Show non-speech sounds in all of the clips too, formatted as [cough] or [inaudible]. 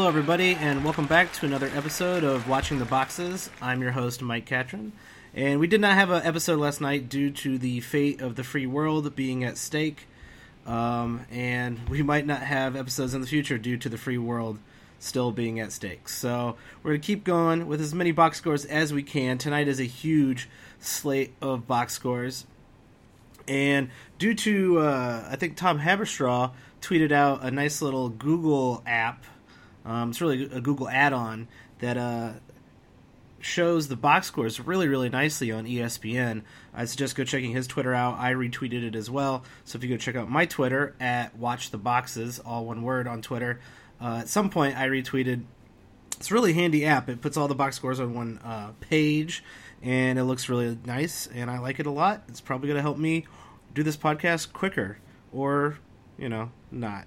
Hello, everybody, and welcome back to another episode of Watching the Boxes. I'm your host, Mike Catron, and we did not have an episode last night due to the fate of the free world being at stake, um, and we might not have episodes in the future due to the free world still being at stake. So we're going to keep going with as many box scores as we can. Tonight is a huge slate of box scores. And due to, uh, I think Tom Haberstroh tweeted out a nice little Google app. Um, it's really a Google add-on that uh, shows the box scores really, really nicely on ESPN. I suggest go checking his Twitter out. I retweeted it as well. So if you go check out my Twitter at Watch the Boxes, all one word on Twitter. Uh, at some point, I retweeted. It's a really handy app. It puts all the box scores on one uh, page, and it looks really nice. And I like it a lot. It's probably going to help me do this podcast quicker, or you know, not.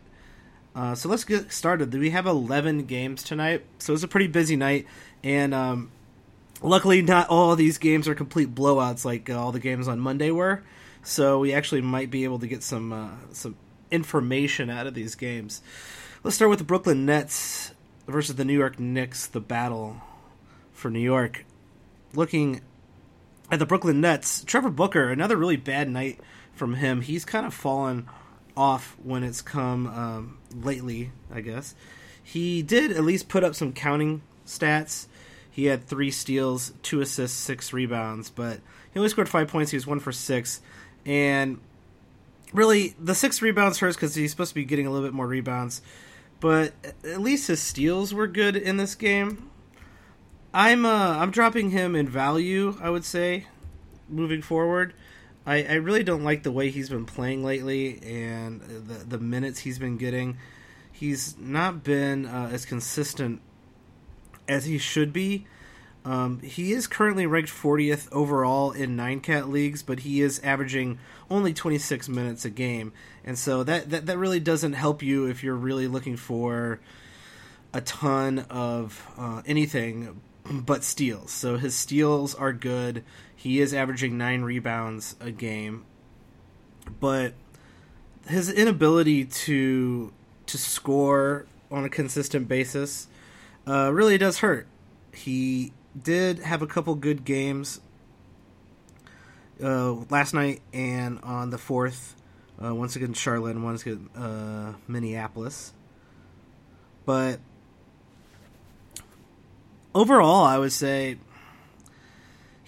Uh, so let's get started. We have 11 games tonight, so it's a pretty busy night, and um, luckily, not all these games are complete blowouts like uh, all the games on Monday were. So we actually might be able to get some uh, some information out of these games. Let's start with the Brooklyn Nets versus the New York Knicks. The battle for New York. Looking at the Brooklyn Nets, Trevor Booker, another really bad night from him. He's kind of fallen off when it's come um, lately, I guess. He did at least put up some counting stats. He had three steals, two assists, six rebounds, but he only scored five points. He was one for six. And really, the six rebounds hurts because he's supposed to be getting a little bit more rebounds. But at least his steals were good in this game. I'm uh, I'm dropping him in value. I would say, moving forward. I, I really don't like the way he's been playing lately and the the minutes he's been getting. He's not been uh, as consistent as he should be. Um, he is currently ranked 40th overall in nine cat leagues, but he is averaging only 26 minutes a game, and so that, that that really doesn't help you if you're really looking for a ton of uh, anything but steals. So his steals are good. He is averaging nine rebounds a game, but his inability to to score on a consistent basis uh, really does hurt. He did have a couple good games uh, last night and on the fourth, uh, once again Charlotte and once again uh, Minneapolis, but overall, I would say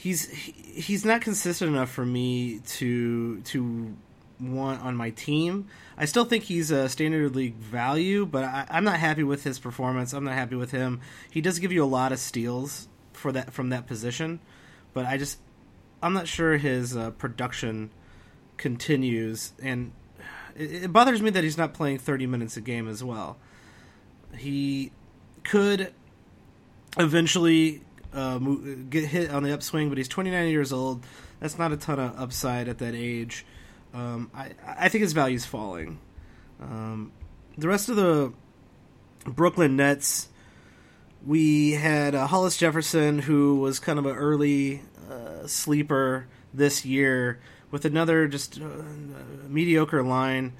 he's he's not consistent enough for me to to want on my team. I still think he's a standard league value, but I, am not happy with his performance. I'm not happy with him. He does give you a lot of steals for that from that position, but I just I'm not sure his uh, production continues, and it, it bothers me that he's not playing 30 minutes a game as well. He could eventually uh, get hit on the upswing, but he's 29 years old. That's not a ton of upside at that age. Um, I, I think his value is falling. Um, the rest of the Brooklyn Nets, we had uh, Hollis Jefferson, who was kind of an early uh, sleeper this year, with another just uh, mediocre line.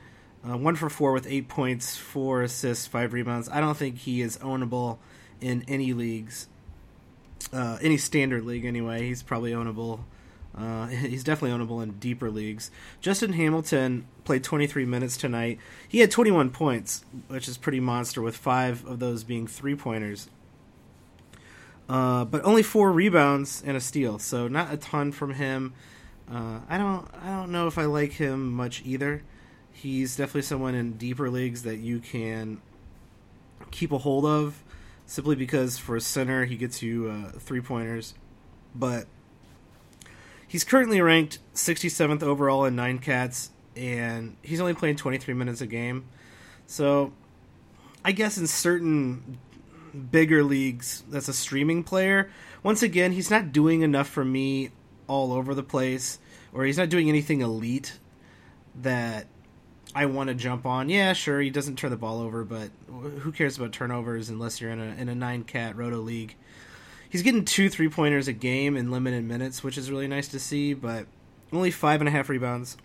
Uh, one for four with eight points, four assists, five rebounds. I don't think he is ownable in any leagues, uh, any standard league anyway. He's probably ownable. Uh, [laughs] he's definitely ownable in deeper leagues. Justin Hamilton played 23 minutes tonight. He had 21 points, which is pretty monster, with five of those being three pointers. Uh, but only four rebounds and a steal, so not a ton from him. Uh, I don't, I don't know if I like him much either. He's definitely someone in deeper leagues that you can keep a hold of simply because for a center he gets you uh, three pointers, but he's currently ranked 67th overall in nine cats, and he's only playing 23 minutes a game. So, I guess in certain bigger leagues, that's a streaming player. Once again, he's not doing enough for me all over the place, or he's not doing anything elite that I want to jump on. Yeah, sure, he doesn't turn the ball over, but who cares about turnovers unless you're in a in a nine cat roto league? He's getting two three pointers a game in limited minutes, which is really nice to see. But only five and a half rebounds,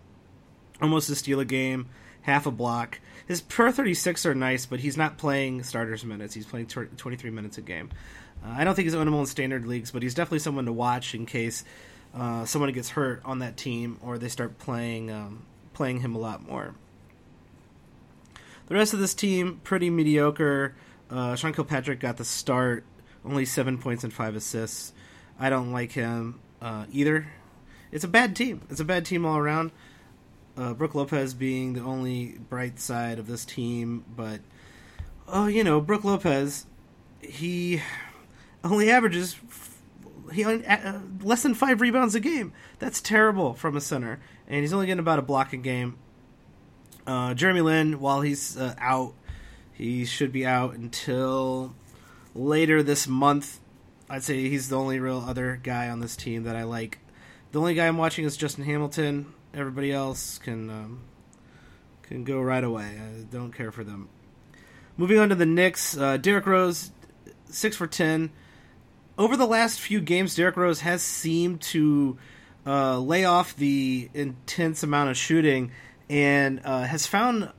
almost a steal a game, half a block. His per 36 are nice, but he's not playing starters minutes. He's playing 23 minutes a game. Uh, I don't think he's ownable in standard leagues, but he's definitely someone to watch in case uh, someone gets hurt on that team or they start playing um, playing him a lot more. The rest of this team pretty mediocre. Uh, Sean Kilpatrick got the start, only seven points and five assists. I don't like him uh, either. It's a bad team. It's a bad team all around. Uh, Brook Lopez being the only bright side of this team, but oh, you know, Brook Lopez, he only averages he uh, less than five rebounds a game. That's terrible from a center, and he's only getting about a block a game. Uh, Jeremy Lin, while he's uh, out, he should be out until later this month. I'd say he's the only real other guy on this team that I like. The only guy I'm watching is Justin Hamilton. Everybody else can um, can go right away. I don't care for them. Moving on to the Knicks, uh, Derrick Rose, six for ten over the last few games, Derrick Rose has seemed to uh, lay off the intense amount of shooting and uh, has found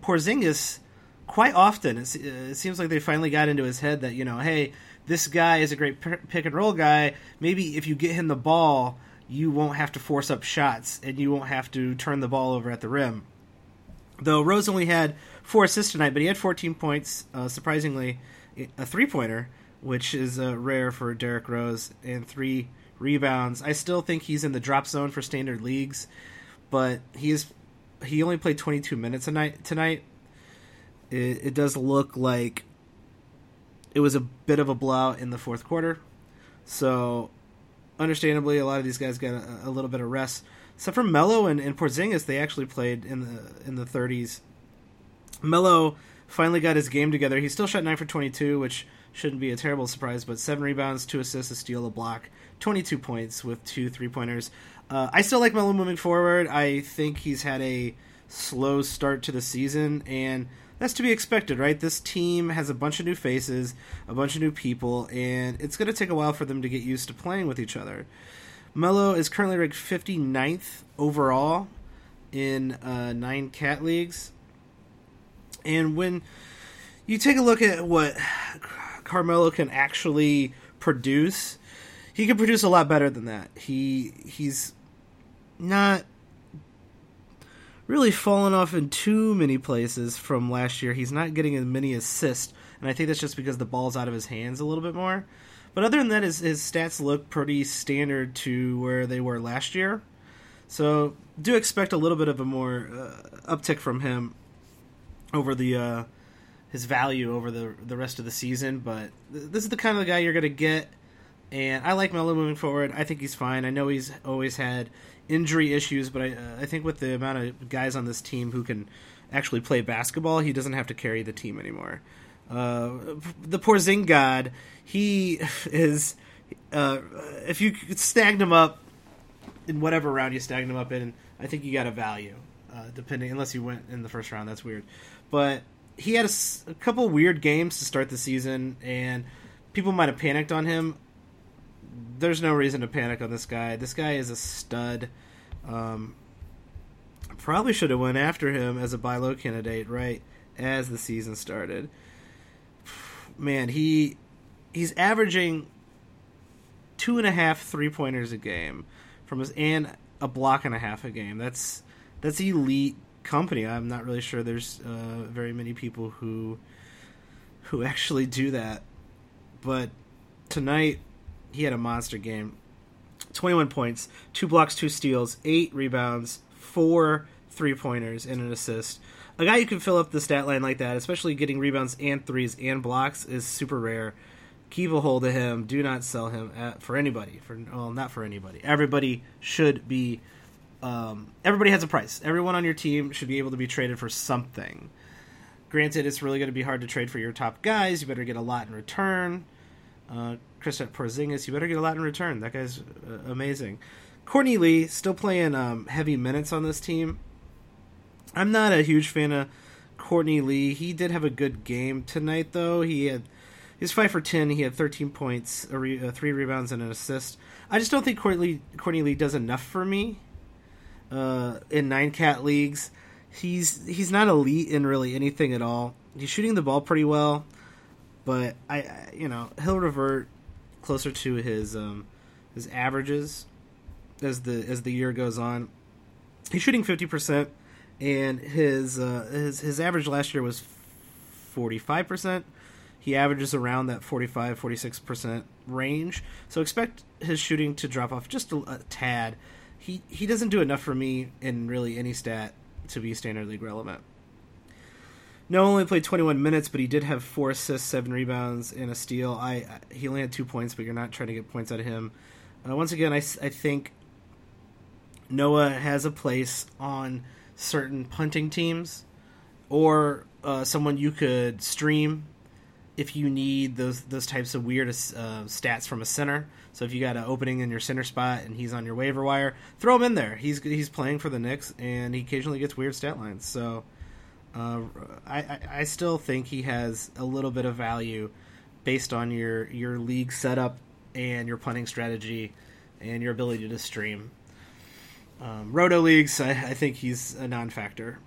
Porzingis quite often. it seems like they finally got into his head that you know, hey, this guy is a great pick and roll guy. Maybe if you get him the ball, you won't have to force up shots and you won't have to turn the ball over at the rim. Though Rose only had four assists tonight, but he had 14 points, uh, surprisingly, a three pointer which is uh, rare for Derrick Rose, and three rebounds. I still think he's in the drop zone for standard leagues, but he is he only played 22 minutes tonight. Tonight, it, it does look like it was a bit of a blowout in the fourth quarter. So, understandably, a lot of these guys got a, a little bit of rest. Except for Melo and, and Porzingis, they actually played in the in the 30s. Melo finally got his game together. He still shot nine for 22, which shouldn't be a terrible surprise, but seven rebounds, two assists, a steal, a block, 22 points with two three pointers. Uh, I still like Melo moving forward. I think he's had a slow start to the season, and that's to be expected, right? This team has a bunch of new faces, a bunch of new people, and it's going to take a while for them to get used to playing with each other. Melo is currently ranked 59th overall in uh, nine cat leagues. And when you take a look at what Carmelo can actually produce, he can produce a lot better than that. He he's not really fallen off in too many places from last year. He's not getting as many assists, and I think that's just because the ball's out of his hands a little bit more. But other than that, his, his stats look pretty standard to where they were last year. So do expect a little bit of a more uh, uptick from him over the uh, his value over the the rest of the season. But this is the kind of guy you're going to get, and I like Melo moving forward. I think he's fine. I know he's always had injury issues, but I uh, I think with the amount of guys on this team who can actually play basketball, he doesn't have to carry the team anymore. Uh, the Porzingod, he [laughs] is. Uh, if you stagned him up in whatever round you stagned him up in, I think you got a value. Uh, depending, unless you went in the first round, that's weird. But he had a, a couple weird games to start the season, and people might have panicked on him. There's no reason to panic on this guy. This guy is a stud. Um, probably should have went after him as a buy low candidate right as the season started. Man, he he's averaging two and a half three pointers a game from his and a block and a half a game. That's that's elite company. I'm not really sure there's uh, very many people who who actually do that. But tonight he had a monster game. 21 points, 2 blocks, 2 steals, 8 rebounds, 4 three-pointers and an assist. A guy who can fill up the stat line like that, especially getting rebounds and threes and blocks is super rare. Keep a hold of him. Do not sell him at, for anybody. For well, not for anybody. Everybody should be um, everybody has a price. Everyone on your team should be able to be traded for something. Granted, it's really going to be hard to trade for your top guys. You better get a lot in return. Uh, Chris Porzingis, you better get a lot in return. That guy's uh, amazing. Courtney Lee still playing um, heavy minutes on this team. I'm not a huge fan of Courtney Lee. He did have a good game tonight, though. He had he's five for ten. He had 13 points, re, uh, three rebounds, and an assist. I just don't think Courtney Courtney Lee does enough for me uh, in nine cat leagues. he's he's not elite in really anything at all. He's shooting the ball pretty well, but I, I you know he'll revert closer to his um, his averages as the as the year goes on. He's shooting fifty percent, and his uh, his his average last year was forty five percent. He averages around that 45 46% range. So expect his shooting to drop off just a, a tad. He he doesn't do enough for me in really any stat to be standard league relevant. Noah only played 21 minutes, but he did have four assists, seven rebounds, and a steal. I he only had two points, but you're not trying to get points out of him. Uh, once again, I, I think Noah has a place on certain punting teams, or uh, someone you could stream if you need those those types of weird uh, stats from a center. So if you got an opening in your center spot and he's on your waiver wire, throw him in there. He's he's playing for the Knicks and he occasionally gets weird stat lines. So uh, I, I, still think he has a little bit of value based on your your league setup and your punting strategy and your ability to stream. Um, Roto leagues, I, I think he's a non-factor.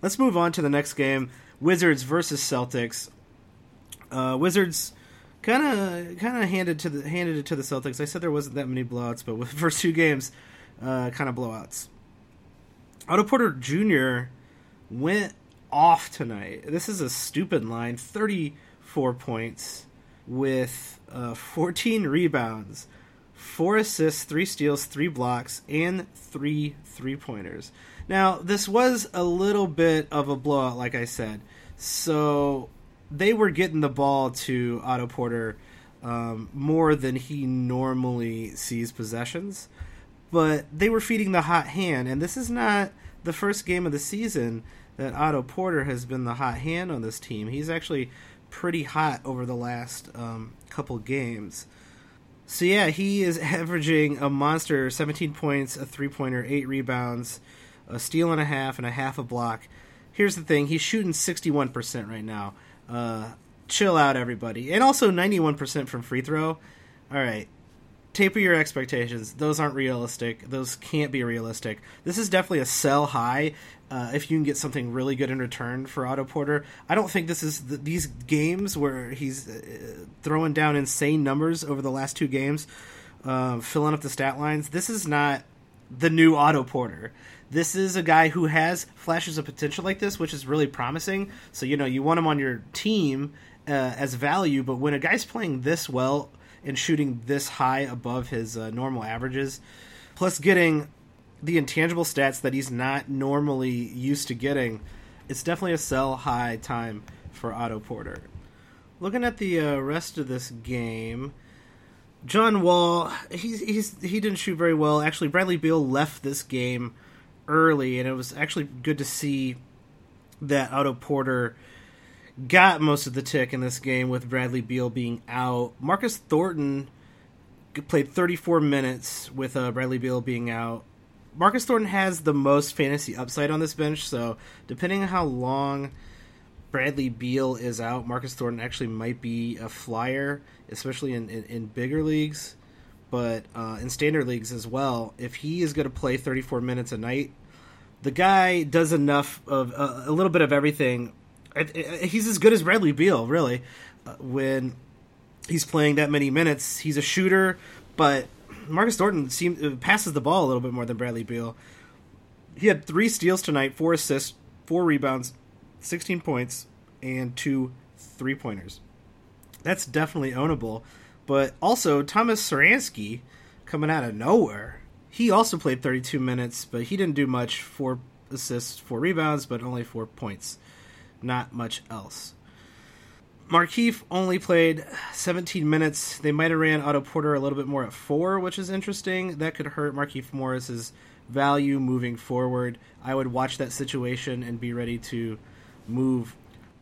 Let's move on to the next game: Wizards versus Celtics. Uh, Wizards kind of kind of handed to the handed it to the Celtics. I said there wasn't that many blowouts, but with [laughs] the first two games, uh, kind of blowouts. Otto Porter Jr. went off tonight. This is a stupid line. Thirty-four points with uh, fourteen rebounds, four assists, three steals, three blocks, and three three-pointers. Now this was a little bit of a blowout, like I said. So they were getting the ball to Otto Porter um, more than he normally sees possessions, but they were feeding the hot hand, and this is not the first game of the season that Otto Porter has been the hot hand on this team. He's actually pretty hot over the last um, couple games. So yeah, he is [laughs] averaging a monster 17 points, a three pointer, eight rebounds, a steal and a half, and a half a block. Here's the thing: he's shooting 61% right now. Uh, chill out, everybody. And also 91% from free throw. All right. Taper your expectations. Those aren't realistic. Those can't be realistic. This is definitely a sell high uh, if you can get something really good in return for Otto Porter. I don't think this is the, these games where he's uh, throwing down insane numbers over the last two games, uh, filling up the stat lines. This is not the new Otto Porter this is a guy who has flashes of potential like this, which is really promising. So you know you want him on your team uh, as value, but when a guy's playing this well and shooting this high above his uh, normal averages, plus getting the intangible stats that he's not normally used to getting, it's definitely a sell high time for Otto Porter. Looking at the uh, rest of this game. John Wall, he's, he's he didn't shoot very well. Actually, Bradley Beal left this game early, and it was actually good to see that Otto Porter got most of the tick in this game with Bradley Beal being out. Marcus Thornton played 34 minutes with uh, Bradley Beal being out. Marcus Thornton has the most fantasy upside on this bench, so depending on how long Bradley Beal is out, Marcus Thornton actually might be a flyer, especially in, in, in bigger leagues but uh, in standard leagues as well, if he is going to play 34 minutes a night, the guy does enough of uh, a little bit of everything. He's as good as Bradley Beal, really. Uh, when he's playing that many minutes, he's a shooter, but Marcus Thornton seems uh, passes the ball a little bit more than Bradley Beal. He had three steals tonight, four assists, four rebounds, 16 points, and two three pointers. That's definitely ownable. But also Thomas Satoransky coming out of nowhere. He also played 32 minutes, but he didn't do much. Four assists, four rebounds, but only four points. Not much else. Markieff only played 17 minutes. They might have ran Otto Porter a little bit more at four, which is interesting. That could hurt Markieff Morris's value moving forward. I would watch that situation and be ready to move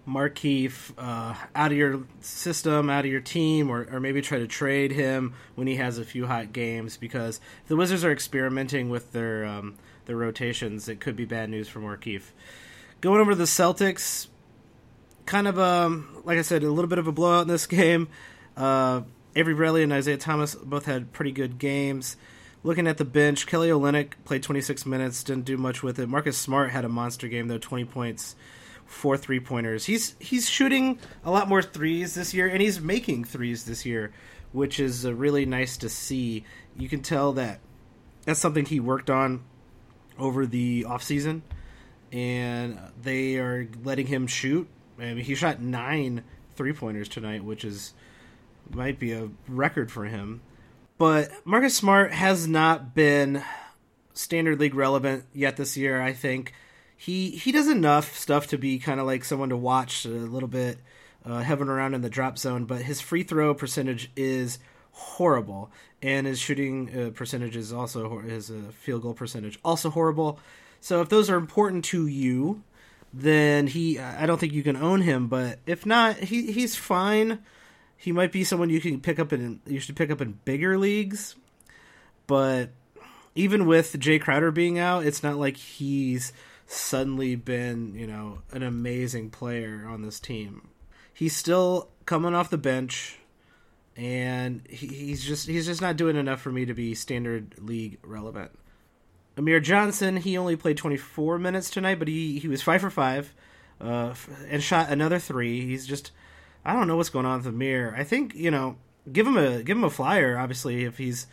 Markieff uh, out of your system, out of your team, or, or maybe try to trade him when he has a few hot games because the Wizards are experimenting with their um, their rotations. It could be bad news for Markieff. Going over to the Celtics, kind of um, like I said, a little bit of a blowout in this [laughs] game. Uh, Avery Bradley and Isaiah Thomas both had pretty good games. looking at the bench, Kelly Olynyk played 26 minutes, didn't do much with it. Marcus Smart had a monster game though, 20 points, four three pointers. He's he's shooting a lot more threes this year, and he's making threes this year, which is uh, really nice to see. You can tell that that's something he worked on over the off season, and they are letting him shoot. I mean, he shot nine three pointers tonight, which is might be a record for him. But Marcus Smart has not been standard league relevant yet this year. I think he he does enough stuff to be kind of like someone to watch a little bit, uh, hovering around in the drop zone. But his free throw percentage is horrible, and his shooting uh, percentage is also his uh, field goal percentage also horrible. So if those are important to you, then he I don't think you can own him. But if not, he he's fine he might be someone you can pick up in you should pick up in bigger leagues. But even with Jae Crowder being out, it's not like he's suddenly been, you know, an amazing player on this team. He's still coming off the bench and he, he's just he's just not doing enough for me to be standard league relevant. Amir Johnson, he only played 24 minutes tonight, but he he was 5 for 5 uh, and shot another 3. He's just I don't know what's going on with Amir. I think you know, give him a give him a flyer. Obviously, if he's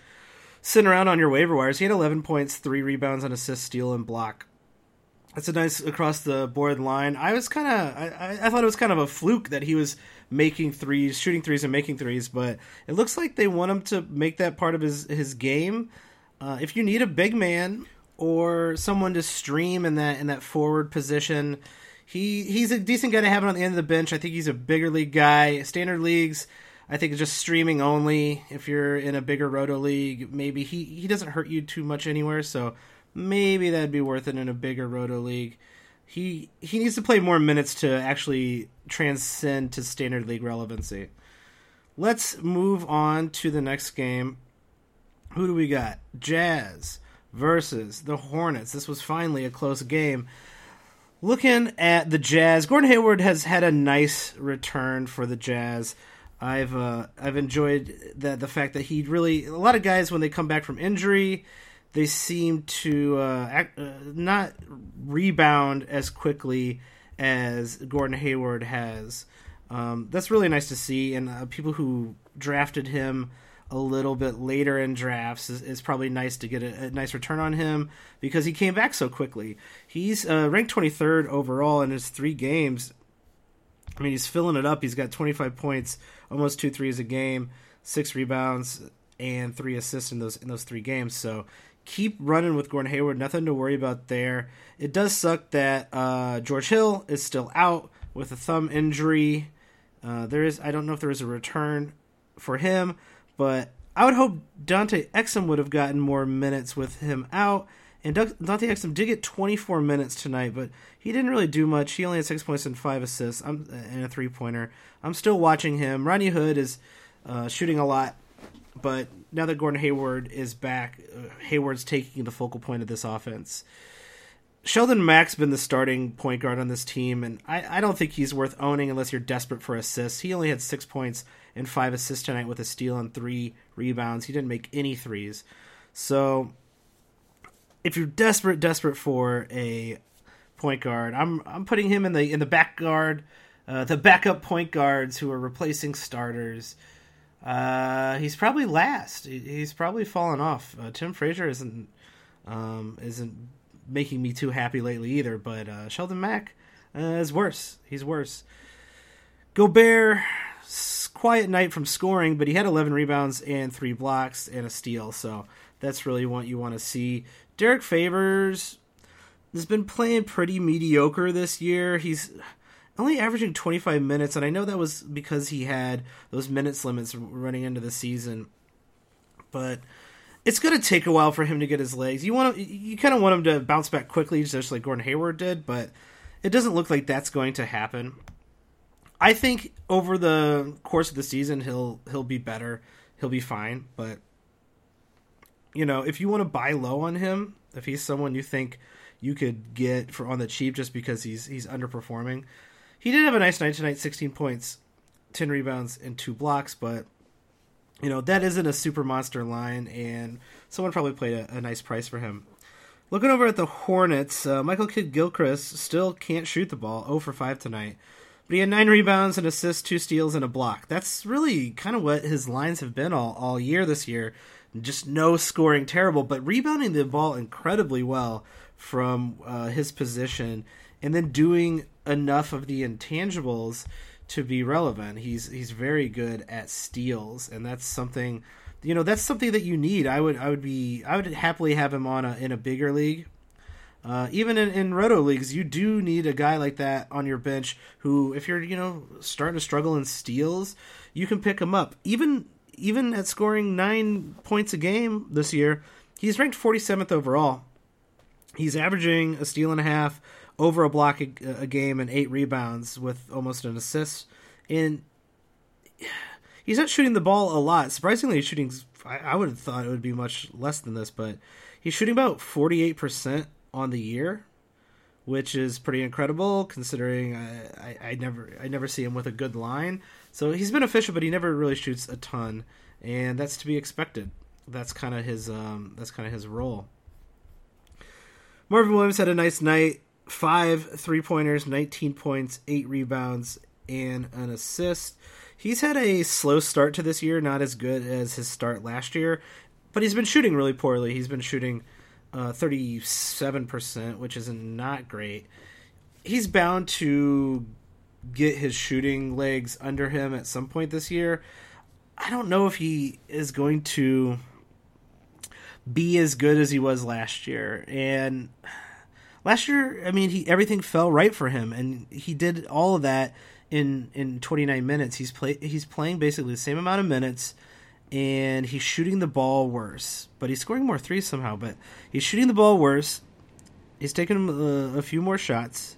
sitting around on your waiver wires, he had 11 points, three rebounds, an assist, steal, and block. That's a nice across the board line. I was kind of I, I thought it was kind of a fluke that he was making threes, shooting threes, and making threes, but it looks like they want him to make that part of his his game. Uh, if you need a big man or someone to stream in that in that forward position he he's a decent guy to have on the end of the bench. I think he's a bigger league guy. Standard leagues, I think just streaming only. If you're in a bigger roto league, maybe he he doesn't hurt you too much anywhere, so maybe that'd be worth it in a bigger roto league. He he needs to play more minutes to actually transcend to standard league relevancy. Let's move on to the next game. Who do we got? Jazz versus the Hornets. This was finally a close game looking at the Jazz, Gordon Hayward has had a nice return for the Jazz. I've uh, I've enjoyed the the fact that he really a lot of guys when they come back from injury, they seem to uh, act, uh, not rebound as quickly as Gordon Hayward has. Um, that's really nice to see, and uh, people who drafted him a little bit later in drafts is probably nice to get a, a, nice return on him because he came back so quickly. He's uh, ranked 23rd overall in his three games. I mean, he's filling it up. He's got 25 points, almost two threes a game, six rebounds, and three assists in those in those three games. So keep running with Gordon Hayward. Nothing to worry about there. It does suck that uh, George Hill is still out with a thumb injury. Uh, there is I don't know if there is a return for him but I would hope Dante Exum would have gotten more minutes with him out. And Dante Exum did get 24 minutes tonight, but he didn't really do much. He only had six points and five assists I'm, and a three pointer. I'm still watching him. Rodney Hood is uh, shooting a lot, but now that Gordon Hayward is back, uh, Hayward's taking the focal point of this offense. Shelvin Mack's been the starting point guard on this team, and I, I don't think he's worth owning unless you're desperate for assists. He only had six points and five assists tonight with a steal and three rebounds. He didn't make any threes. So if you're desperate, desperate for a point guard, I'm I'm putting him in the in the back guard, uh, the backup point guards who are replacing starters. Uh, he's probably last. He's probably fallen off. Uh, Tim Frazier isn't um, isn't making me too happy lately either. But uh, Shelvin Mack uh, is worse. He's worse. Gobert quiet night from scoring, but he had 11 rebounds and three blocks and a steal. So that's really what you want to see. Derrick Favors has been playing pretty mediocre this year. He's only averaging 25 minutes, and I know that was because he had those minutes limits running into the season. But it's going to take a while for him to get his legs. You want to, you kind of want him to bounce back quickly, just like Gordon Hayward did, but it doesn't look like that's going to happen. I think over the course of the season he'll he'll be better. He'll be fine, but you know, if you want to buy low on him, if he's someone you think you could get for on the cheap just because he's he's underperforming. He did have a nice night tonight, 16 points, 10 rebounds and 2 blocks, but you know that isn't a super monster line, and someone probably played a, a nice price for him. Looking over at the Hornets, uh, Michael Kidd Gilchrist still can't shoot the ball, 0 for 5 tonight. But he had nine rebounds, an assist, two steals, and a block. That's really kind of what his lines have been all, all year this year. Just no scoring terrible, but rebounding the ball incredibly well from uh, his position, and then doing enough of the intangibles to be relevant. He's he's very good at steals, and that's something you know that's something that you need. I would I would be I would happily have him on a, in a bigger league. Uh, even in, in roto leagues, you do need a guy like that on your bench who, if you're you know starting to struggle in steals, you can pick him up. Even even at scoring nine points a game this year, he's ranked 47th overall. He's averaging a steal and a half, over a block a, a game, and eight rebounds with almost an assist. And he's not shooting the ball a lot. Surprisingly, he's shooting. I, I would have thought it would be much less than this, but he's shooting about 48% on the year, which is pretty incredible considering I, I, I, never I never see him with a good line. So he's been efficient, but he never really shoots a ton, and that's to be expected. That's kind of his um, that's kind of his role. Marvin Williams had a nice night. Five three pointers, 19 points, eight rebounds, and an assist. He's had a slow start to this year, not as good as his start last year, but he's been shooting really poorly. He's been shooting uh, 37%, which is not great. He's bound to get his shooting legs under him at some point this year. I don't know if he is going to be as good as he was last year. And last year, I mean, he everything fell right for him, and he did all of that in in 29 minutes. He's play he's playing basically the same amount of minutes, and he's shooting the ball worse, but he's scoring more threes somehow. But he's shooting the ball worse. He's taking a, a few more shots,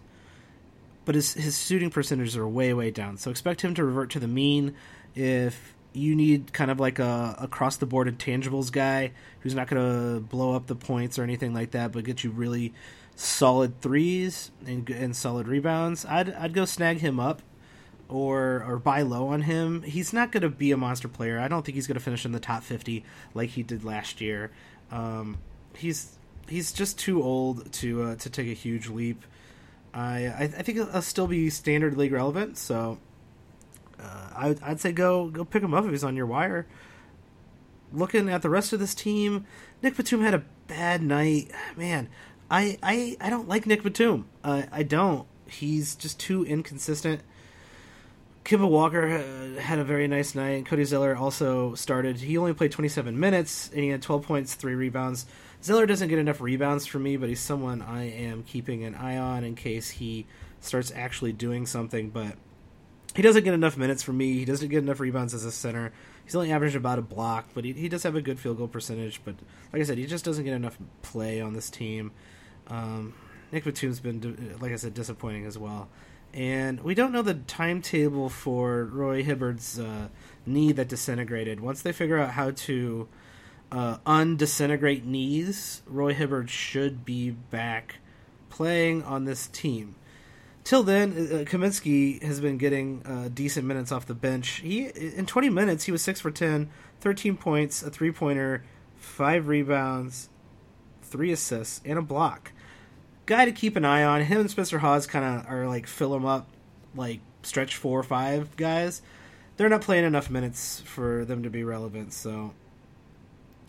but his his shooting percentages are way way down. So expect him to revert to the mean if you need kind of like a across the board intangibles guy who's not going to blow up the points or anything like that, but get you really solid threes and, and solid rebounds. I'd I'd go snag him up or or buy low on him. He's not going to be a monster player. I don't think he's going to finish in the top 50 like he did last year. Um, he's he's just too old to uh, to take a huge leap. I I, think he'll still be standard league relevant, so uh, I, I'd say go go pick him up if he's on your wire. Looking at the rest of this team, Nick Batum had a bad night. Man, I I, I don't like Nick Batum. Uh, I don't. He's just too inconsistent. Kemba Walker had a very nice night. Cody Zeller also started. He only played 27 minutes and he had 12 points, three rebounds. Zeller doesn't get enough rebounds for me, but he's someone I am keeping an eye on in case he starts actually doing something. But he doesn't get enough minutes for me. He doesn't get enough rebounds as a center. He's only averaged about a block, but he, he does have a good field goal percentage. But like I said, he just doesn't get enough play on this team. Um, Nick Batum's been, like I said, disappointing as well. And we don't know the timetable for Roy Hibbert's uh, knee that disintegrated. Once they figure out how to uh, undisintegrate knees, Roy Hibbert should be back playing on this team till then, uh, Kaminsky has been getting uh, decent minutes off the bench. He in 20 minutes he was six for 10, 13 points, a three pointer, five rebounds, three assists, and a block. Guy to keep an eye on. Him and Spencer Hawes kind of are like fill him up, like stretch four or five guys. They're not playing enough minutes for them to be relevant, so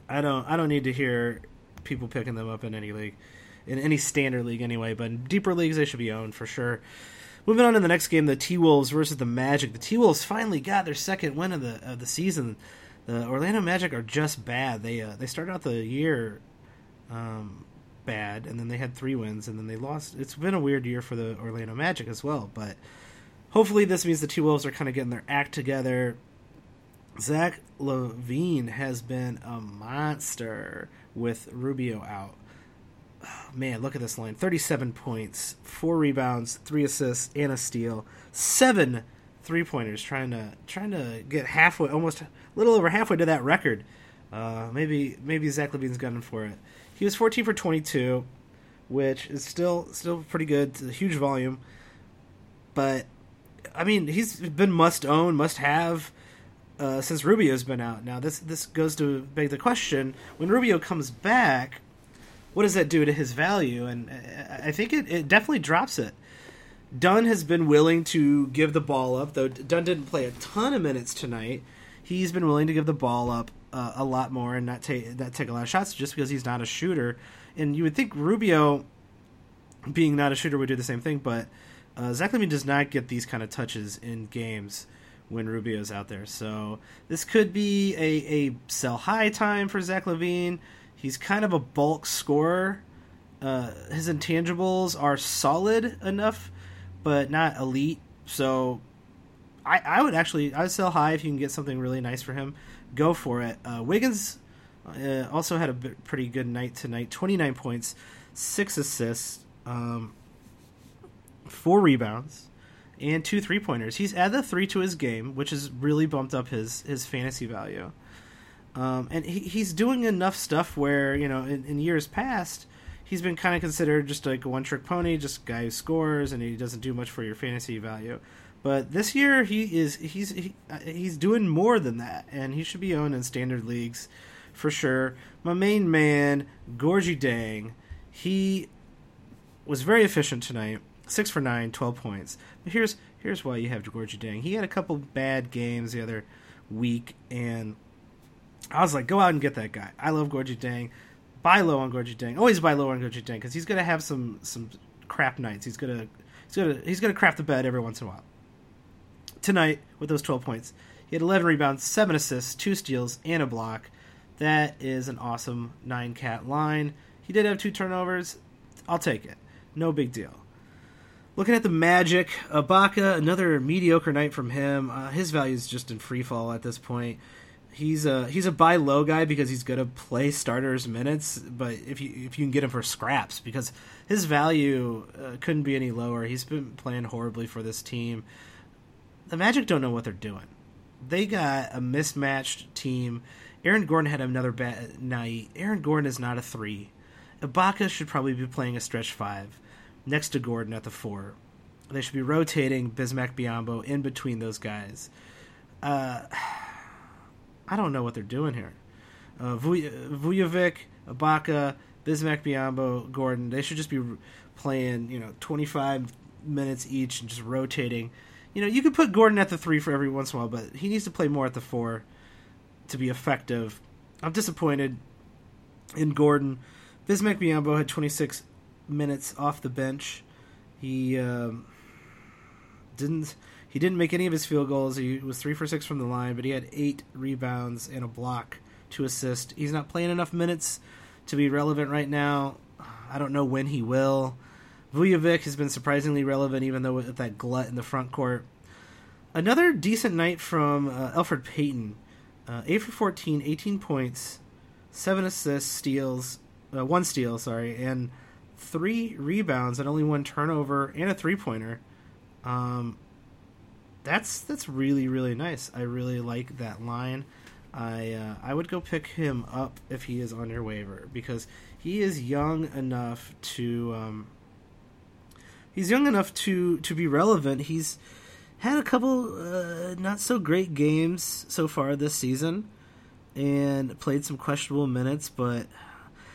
I don't I don't need to hear people picking them up in any league in any standard league anyway, but in deeper leagues they should be owned for sure. Moving on to the next game, the T Wolves versus the Magic. The T Wolves finally got their second win of the of the season. The Orlando Magic are just bad. They uh, they started out the year um, bad, and then they had three wins, and then they lost. It's been a weird year for the Orlando Magic as well, but hopefully this means the two Wolves are kind of getting their act together. Zach LaVine has been a monster with Rubio out [sighs] man, look at this line 37 points, four rebounds, three assists, and a steal, seven three pointers, trying to trying to get halfway, almost a little over halfway to that record. Uh, maybe maybe Zach LaVine's gunning for it. He was 14 for 22, which is still still pretty good. It's a huge volume, but I mean he's been must own, must have. uh, since Rubio's been out. Now this this goes to beg the question: when Rubio comes back, what does that do to his value? And I think it, it definitely drops it. Dunn has been willing to give the ball up, though Dunn didn't play a ton of minutes tonight. He's been willing to give the ball up uh, a lot more and not take not take a lot of shots just because he's not a shooter. And you would think Rubio, being not a shooter, would do the same thing, but uh, Zach LaVine does not get these kind of touches in games when Rubio's out there. So this could be a, a sell high time for Zach LaVine. He's kind of a bulk scorer. Uh, his intangibles are solid enough, but not elite. So I, I would actually I would sell high if you can get something really nice for him. Go for it. Uh, Wiggins uh, also had a pretty good night tonight. Twenty nine points, six assists, um, four rebounds, and two three pointers. He's added three to his game, which has really bumped up his his fantasy value. Um, and he, he's doing enough stuff where you know in, in years past he's been kind of considered just like a one trick pony, just a guy who scores and he doesn't do much for your fantasy value. But this year he is he's he, uh, he's doing more than that, and he should be owned in standard leagues for sure. My main man, Gorgui Dieng, he was very efficient tonight. Six for nine, 12 points. But here's here's why you have Gorgui Dieng. He had a couple bad games the other week, and I was like, go out and get that guy. I love Gorgui Dieng. Buy low on Gorgui Dieng. Always buy low on Gorgui Dieng because he's gonna have some some crap nights. He's gonna he's gonna he's gonna crap the bed every once in a while tonight with those 12 points. He had 11 rebounds, 7 assists, 2 steals, and a block. That is an awesome 9 cat line. He did have 2 turnovers. I'll take it. No big deal. Looking at the Magic, Ibaka, another mediocre night from him. Uh, his value is just in free fall at this point. He's a he's a buy low guy because he's gonna play starters minutes, but if you if you can get him for scraps, because his value uh, couldn't be any lower. He's been playing horribly for this team the Magic don't know what they're doing. They got a mismatched team. Aaron Gordon had another bad night. Aaron Gordon is not a three. Ibaka should probably be playing a stretch five next to Gordon at the four. They should be rotating Bismack Biyombo in between those guys. Uh, [sighs] I don't know what they're doing here. Uh, Vucevic, Ibaka, Bismack Biyombo, Gordon, they should just be playing, you know, 25 minutes each and just rotating you know, you could put Gordon at the three for every once in a while, but he needs to play more at the four to be effective. I'm disappointed in Gordon. Bismack Biyombo had 26 minutes off the bench. He um, didn't he didn't make any of his field goals. He was three for six from the line, but he had eight rebounds and a block to assist. He's not playing enough minutes to be relevant right now. I don't know when he will. Vucevic has been surprisingly relevant, even though with that glut in the front court. Another decent night from uh, Elfrid Payton. Uh, 8 for 14, 18 points, 7 assists, steals, uh, 1 steal, sorry, and 3 rebounds and only 1 turnover and a three pointer. Um, that's that's really really nice. I really like that line. I uh, I would go pick him up if he is on your waiver because he is young enough to um, he's young enough to to be relevant. He's had a couple uh, not so great games so far this season, and played some questionable minutes. But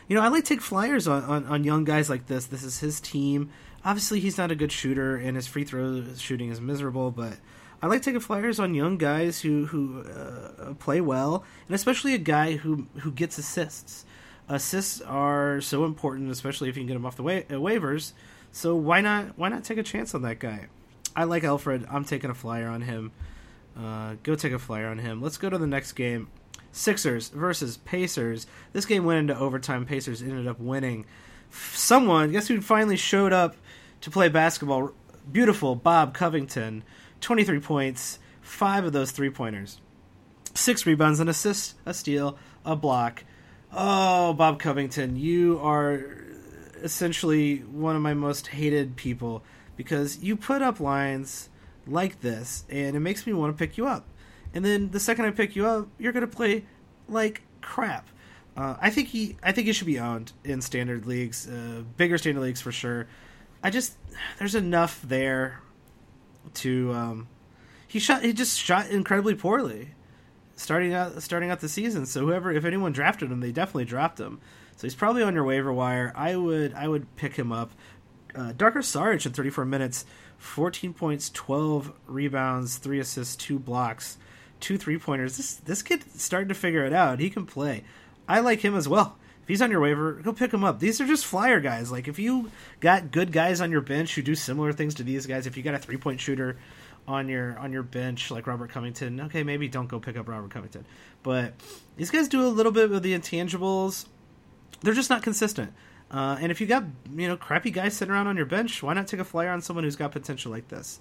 you know, I like take flyers on, on, on young guys like this. This is his team. Obviously, he's not a good shooter, and his free throw shooting is miserable. But I like taking flyers on young guys who who uh, play well, and especially a guy who who gets assists. Assists are so important, especially if you can get them off the wa- uh, waivers so why not why not take a chance on that guy? I like Alfred. I'm taking a flyer on him. Uh, go take a flyer on him. Let's go to the next game. Sixers versus Pacers. This game went into overtime. Pacers ended up winning. Someone, guess who finally showed up to play basketball? Beautiful Bob Covington. 23 points, five of those three pointers, six rebounds, an assist, a steal, a block. Oh, Bob Covington, you are essentially one of my most hated people because you put up lines like this and it makes me want to pick you up. And then the second I pick you up, you're going to play like crap. Uh, I think he, I think he should be owned in standard leagues, uh, bigger standard leagues for sure. I just there's enough there to. Um, he shot. He just shot incredibly poorly. starting out starting out the season. So whoever, if anyone drafted him, they definitely dropped him. So he's probably on your waiver wire. I would I would pick him up. Uh, Dario Saric in 34 minutes, 14 points, 12 rebounds, three assists, two blocks, two three pointers. This this kid starting to figure it out. He can play. I like him as well. If he's on your waiver, go pick him up. These are just flyer guys. Like if you got good guys on your bench who do similar things to these guys, if you got a three point shooter on your on your bench like Robert Covington, okay, maybe don't go pick up Robert Covington. But these guys do a little bit of the intangibles. They're just not consistent. Uh, and if you got you know crappy guys sitting around on your bench, why not take a flyer on someone who's got potential like this?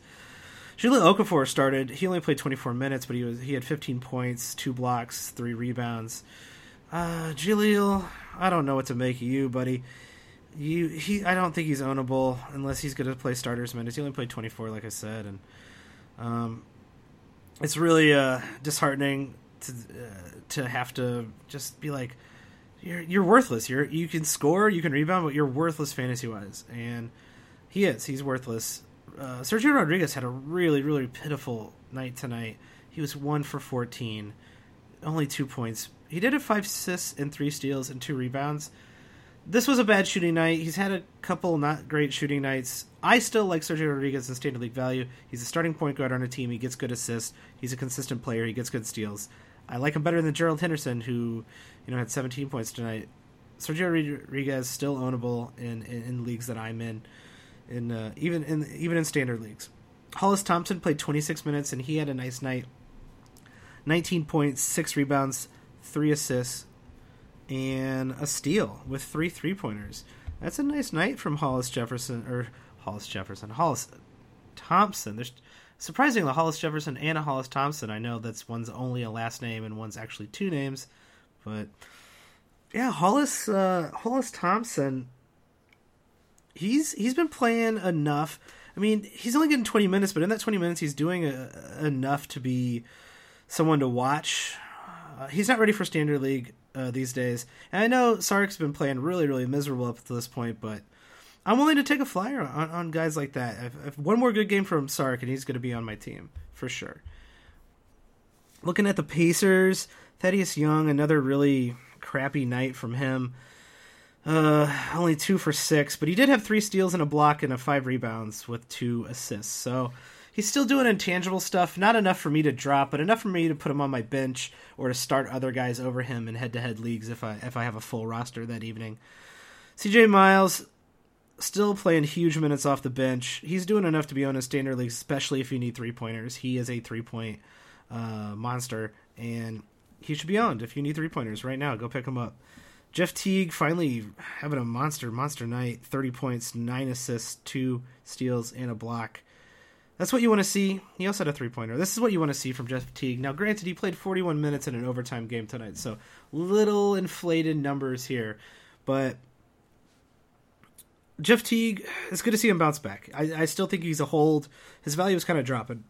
Jahlil Okafor started. He only played 24 minutes, but he was he had 15 points, two blocks, three rebounds. Uh, Jahlil, I don't know what to make of you, buddy. You he I don't think he's ownable unless he's going to play starters minutes. He only played 24, like I said, and um, it's really uh, disheartening to uh, to have to just be like, you're you're worthless. You're you can score, you can rebound, but you're worthless fantasy wise, and he is. He's worthless. Uh, Sergio Rodriguez had a really really pitiful night tonight. He was one for 14, only two points. He did have five assists and three steals and two rebounds this was a bad shooting night. He's had a couple not great shooting nights. I still like Sergio Rodriguez in standard league value. He's a starting point guard on a team. He gets good assists. He's a consistent player. He gets good steals. I like him better than Gerald Henderson, who you know had 17 points tonight. Sergio Rodriguez still ownable in, in, in leagues that I'm in, in uh, even in even in standard leagues. Hollis Thompson played 26 minutes and he had a nice night. 19 points, six rebounds, three assists, and a steal with three three pointers. That's a nice night from Hollis Jefferson or Hollis Jefferson Hollis Thompson. There's surprisingly Hollis Jefferson and a Hollis Thompson. I know that's one's only a last name and one's actually two names, but yeah, Hollis uh, Hollis Thompson. He's he's been playing enough. I mean, he's only getting 20 minutes, but in that 20 minutes, he's doing a, uh, enough to be someone to watch. Uh, he's not ready for standard league uh, these days. And I know Sark's been playing really, really miserable up to this point, but I'm willing to take a flyer on, on guys like that. If, one more good game from Sark, and he's going to be on my team for sure. Looking at the Pacers, Thaddeus Young, another really crappy night from him. Uh, only two for six, but he did have three steals and a block and a five rebounds with two assists. So he's still doing intangible stuff. Not enough for me to drop, but enough for me to put him on my bench or to start other guys over him in head-to-head leagues if I if I have a full roster that evening. CJ Miles still playing huge minutes off the bench. He's doing enough to be on a standard league, especially if you need three pointers. He is a three point uh, monster, and he should be owned if you need three pointers right now. Go pick him up. Jeff Teague finally having a monster monster night. Thirty points, nine assists, two steals, and a block. That's what you want to see. He also had a three pointer. This is what you want to see from Jeff Teague. Now, granted, he played 41 minutes in an overtime game tonight, so little inflated numbers here. But Jeff Teague, it's good to see him bounce back. I, I still think he's a hold. His value is kind of dropping,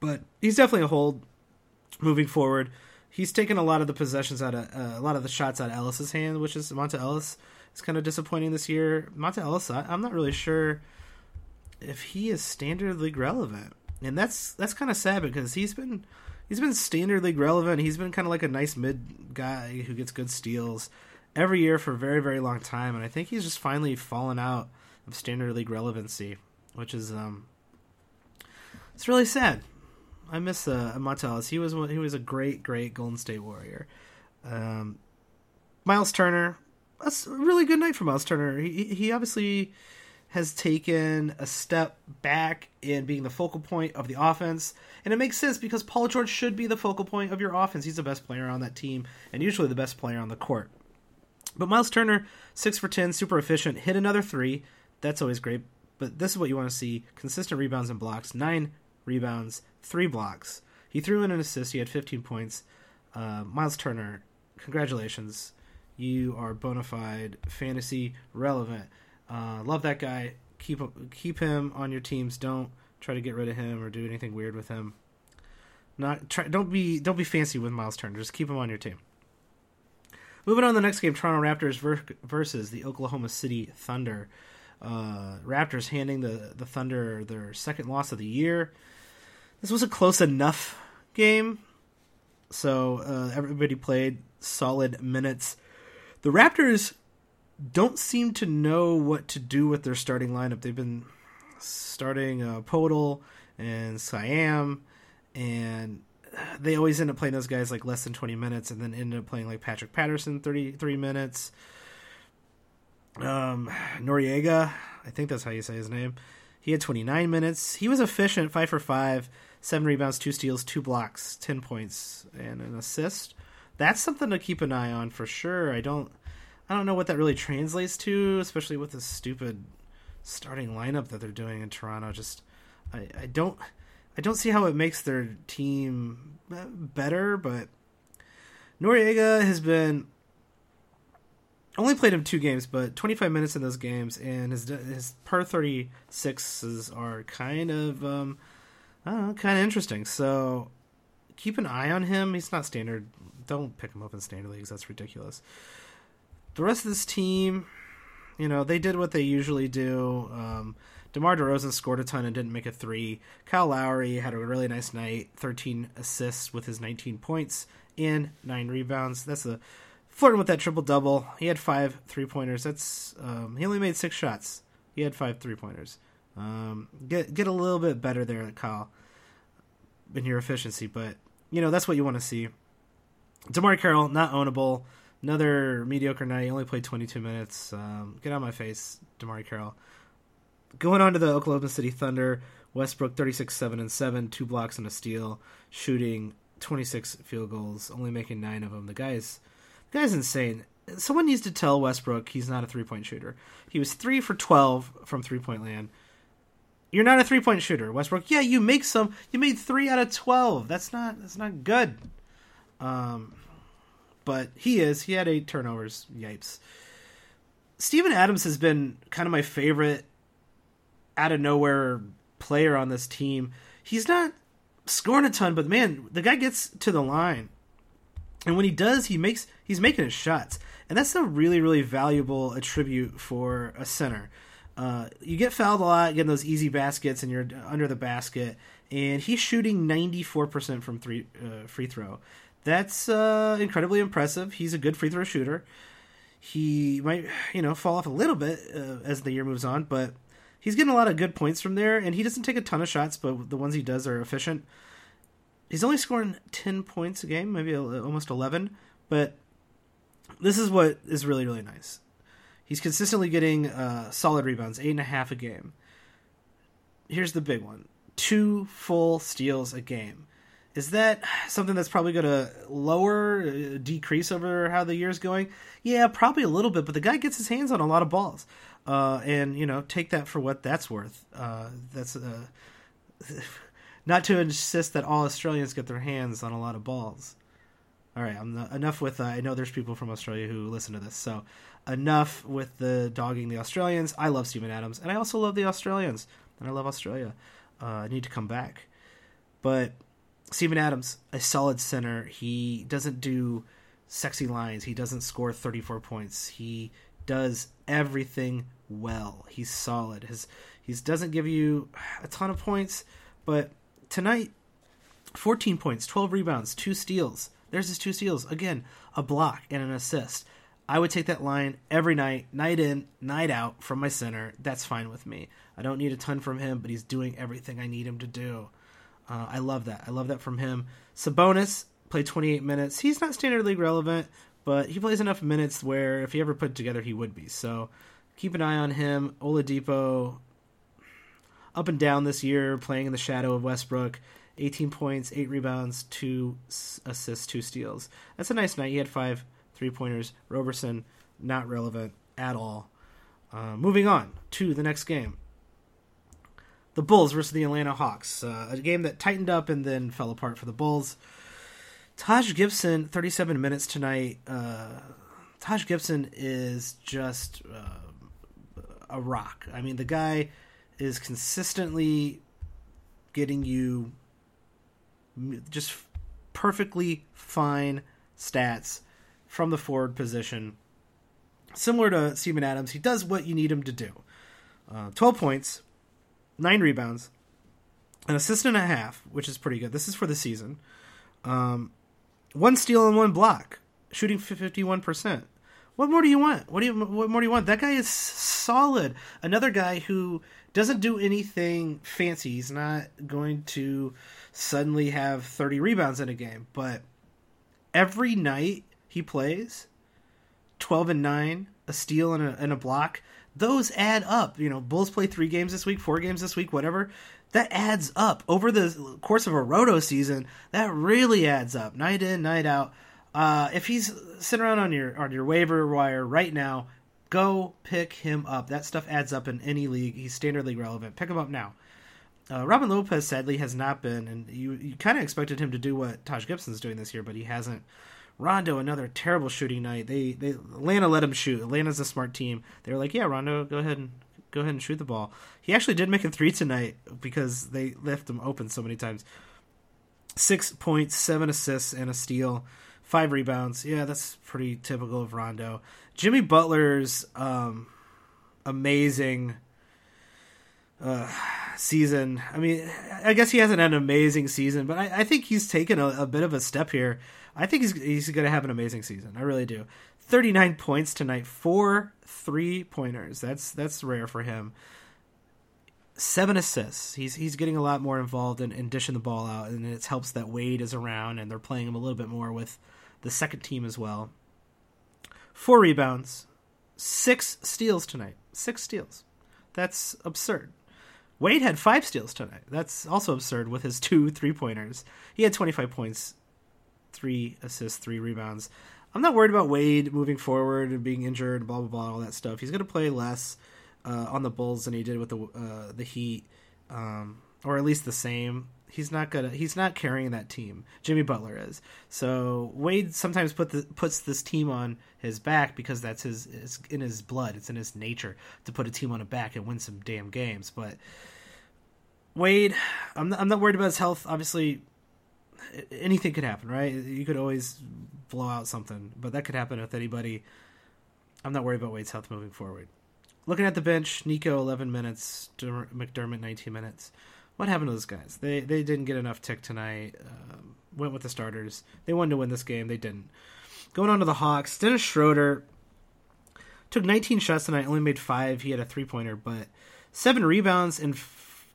but he's definitely a hold moving forward. He's taken a lot of the possessions out of uh, a lot of the shots out of Ellis's hand, which is Monta Ellis. It's kind of disappointing this year. Monta Ellis, I, I'm not really sure if he is standard league relevant, and that's that's kind of sad because he's been he's been standard league relevant. He's been kind of like a nice mid guy who gets good steals every year for a very very long time, and I think he's just finally fallen out of standard league relevancy, which is um it's really sad. I miss uh. He was he was a great great Golden State Warrior. Um, Miles Turner, that's a really good night for Miles Turner. He he obviously has taken a step back in being the focal point of the offense. And it makes sense because Paul George should be the focal point of your offense. He's the best player on that team and usually the best player on the court. But Miles Turner, 6 for 10, super efficient, hit another three. That's always great. But this is what you want to see consistent rebounds and blocks. Nine rebounds, three blocks. He threw in an assist. He had 15 points. Uh, Miles Turner, congratulations. You are bona fide fantasy relevant. Uh, love that guy. Keep keep him on your teams. Don't try to get rid of him or do anything weird with him. Not try. Don't be don't be fancy with Miles Turner. Just keep him on your team. Moving on to the next game, Toronto Raptors ver- versus the Oklahoma City Thunder. Uh, Raptors handing the the Thunder their second loss of the year. This was a close enough game. So uh, everybody played solid minutes. The Raptors don't seem to know what to do with their starting lineup. They've been starting uh, Poeltl and Siam, and they always end up playing those guys like less than 20 minutes and then end up playing like Patrick Patterson 33 minutes. Um, Noriega, I think that's how you say his name. He had 29 minutes. He was efficient, 5 for 5, 7 rebounds, 2 steals, 2 blocks, 10 points and an assist. That's something to keep an eye on for sure. I don't I don't know what that really translates to, especially with this stupid starting lineup that they're doing in Toronto. Just I, I don't I don't see how it makes their team better, but Noriega has been only played him two games, but 25 minutes in those games, and his his per 36s are kind of um, know, kind of interesting. So keep an eye on him. He's not standard. Don't pick him up in standard leagues. That's ridiculous. The rest of this team, you know, they did what they usually do. Um, DeMar DeRozan scored a ton and didn't make a three. Kyle Lowry had a really nice night, 13 assists with his 19 points and nine rebounds. That's a flirting with that triple double. He had five three pointers. That's um, he only made six shots. He had five three pointers. Um, get get a little bit better there, Kyle, in your efficiency. But you know that's what you want to see. DeMarre Carroll not ownable. Another mediocre night. He only played 22 minutes. Um, get out of my face, DeMarre Carroll. Going on to the Oklahoma City Thunder, Westbrook 36 7 and 7, two blocks and a steal, shooting 26 field goals, only making 9 of them. The guy's the guy's insane. Someone needs to tell Westbrook he's not a three-point shooter. He was 3 for 12 from three-point land. You're not a three-point shooter, Westbrook. Yeah, you make some. You made 3 out of 12. That's not that's not good. Um but he is. He had eight turnovers. Yipes. Steven Adams has been kind of my favorite out of nowhere player on this team. He's not scoring a ton, but man, the guy gets to the line. And when he does, he makes he's making his shots. And that's a really, really valuable attribute for a center. Uh, you get fouled a lot, getting those easy baskets, and you're under the basket. And he's shooting 94% from three uh, free throw. That's uh, incredibly impressive. He's a good free throw shooter. He might, you know, fall off a little bit uh, as the year moves on, but he's getting a lot of good points from there, and he doesn't take a ton of shots, but the ones he does are efficient. He's only scoring 10 points a game, maybe almost 11, but this is what is really, really nice. He's consistently getting uh, solid rebounds, 8.5 a game. Here's the big one two full steals a game. Is that something that's probably going to lower, uh, decrease over how the year's going? Yeah, probably a little bit, but the guy gets his hands on a lot of balls uh, and you know take that for what that's worth. Uh, that's uh, [laughs] not to insist that all Australians get their hands on a lot of balls. All right, I'm enough with. Uh, I know there's people from Australia who listen to this, so enough with the dogging the Australians. I love Steven Adams, and I also love the Australians, and I love Australia. Uh, I need to come back, but Steven Adams, a solid center. He doesn't do sexy lines. He doesn't score 34 points. He does everything well. He's solid. His he doesn't give you a ton of points, but tonight 14 points, 12 rebounds, two steals. There's his two steals. Again, a block and an assist. I would take that line every night, night in, night out from my center. That's fine with me. I don't need a ton from him, but he's doing everything I need him to do. Uh, I love that. I love that from him. Sabonis played 28 minutes. He's not standard league relevant, but he plays enough minutes where if he ever put together, he would be. So keep an eye on him. Oladipo, up and down this year, playing in the shadow of Westbrook. 18 points, 8 rebounds, 2 assists, 2 steals. That's a nice night. He had 5 three pointers. Roberson, not relevant at all. Uh, moving on to the next game. The Bulls versus the Atlanta Hawks. Uh, a game that tightened up and then fell apart for the Bulls. Taj Gibson, 37 minutes tonight. Uh, Taj Gibson is just uh, a rock. I mean, the guy is consistently getting you just perfectly fine stats from the forward position. Similar to Steven Adams, he does what you need him to do. Uh, 12 points, 9 rebounds, an assist and a half, which is pretty good. This is for the season. Um, one steal and one block, shooting fifty one percent. What more do you want? What do you what more do you want? That guy is solid. Another guy who doesn't do anything fancy. He's not going to suddenly have 30 rebounds in a game, but every night he plays 12 and 9, a steal and a, and a block, those add up. You know, Bulls play 3 games this week, 4 games this week, whatever. That adds up over the course of a roto season. That really adds up, night in, night out. Uh, if he's sitting around on your on your waiver wire right now, go pick him up. That stuff adds up in any league. He's standard league relevant. Pick him up now. Uh, Robin Lopez sadly has not been, and you you kind of expected him to do what Taj Gibson's doing this year, but he hasn't. Rondo, another terrible shooting night. They they Atlanta let him shoot. Atlanta's a smart team. They were like, yeah, Rondo, go ahead and go ahead and shoot the ball. He actually did make a three tonight because they left him open so many times. Six points, seven assists, and a steal, five rebounds. Yeah, that's pretty typical of Rondo. Jimmy Butler's um, amazing uh, season. I mean, I guess he hasn't had an amazing season, but I, I think he's taken a, a, bit of a step here. I think he's he's going to have an amazing season. I really do. Thirty nine points tonight, four three pointers. That's that's rare for him. Seven assists. He's he's getting a lot more involved in, in dishing the ball out, and it helps that Wade is around, and they're playing him a little bit more with the second team as well. Four rebounds, six steals tonight. Six steals. That's absurd. Wade had five steals tonight. That's also absurd with his two three pointers. He had 25 points, three assists, three rebounds. I'm not worried about Wade moving forward and being injured, blah blah blah, all that stuff. He's going to play less uh, on the Bulls than he did with the uh, the Heat, um, or at least the same. He's not gonna. He's not carrying that team. Jimmy Butler is. So Wade sometimes put the, puts this team on his back because that's his. It's in his blood. It's in his nature to put a team on a back and win some damn games. But Wade, I'm not, I'm not worried about his health. Obviously, anything could happen, right? You could always blow out something, but that could happen with anybody. I'm not worried about Wade's health moving forward. Looking at the bench, Nico 11 minutes, McDermott 19 minutes. What happened to those guys? They they didn't get enough tick tonight. Um, went with the starters. They wanted to win this game. They didn't. Going on to the Hawks, Dennis Schroeder took 19 shots tonight. Only made five. He had a three pointer, but seven rebounds and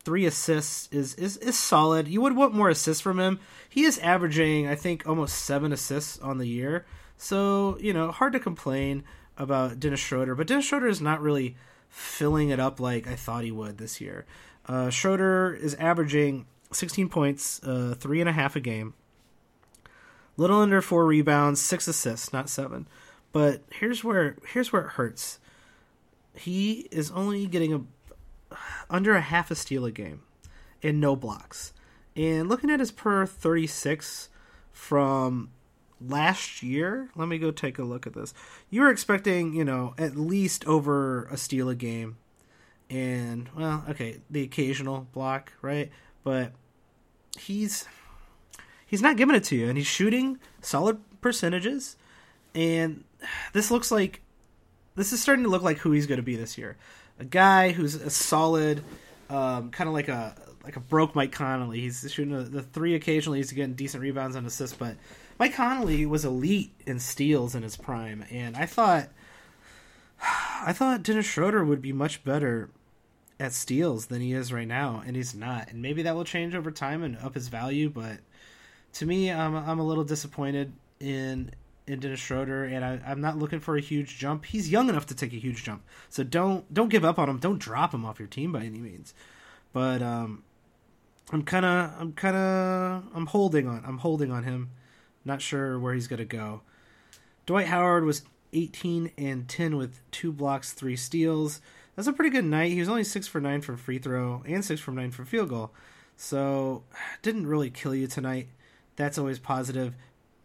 three assists is, is is solid. You would want more assists from him. He is averaging, I think, almost seven assists on the year. So you know, hard to complain about Dennis Schroeder. But Dennis Schroeder is not really filling it up like I thought he would this year. Uh, Schroeder is averaging 16 points, uh, three and a half a game, little under four rebounds, six assists, not seven. But here's where here's where it hurts. He is only getting a under a half a steal a game and no blocks. And looking at his per 36 from last year, let me go take a look at this. You were expecting, you know, at least over a steal a game. And, well, okay, the occasional block, right? But he's he's not giving it to you and he's shooting solid percentages and this looks like this is starting to look like who he's going to be this year a guy who's a solid, um, kind of like a like a broke Mike Conley. He's shooting a, the three occasionally. He's getting decent rebounds and assists, but Mike Conley was elite in steals in his prime, and I thought [sighs] I thought Dennis Schroeder would be much better at steals than he is right now, and he's not. And maybe that will change over time and up his value, but to me, I'm I'm a little disappointed in in Dennis Schroeder, and I, am not looking for a huge jump. He's young enough to take a huge jump, so don't don't give up on him. Don't drop him off your team by any means. But um, I'm kind of I'm kind of I'm holding on. I'm holding on him. Not sure where he's gonna go. Dwight Howard was 18 and 10 with two blocks, three steals. That's a pretty good night. He was only six for nine from free throw and six from nine from field goal. So [sighs] didn't really kill you tonight. That's always positive.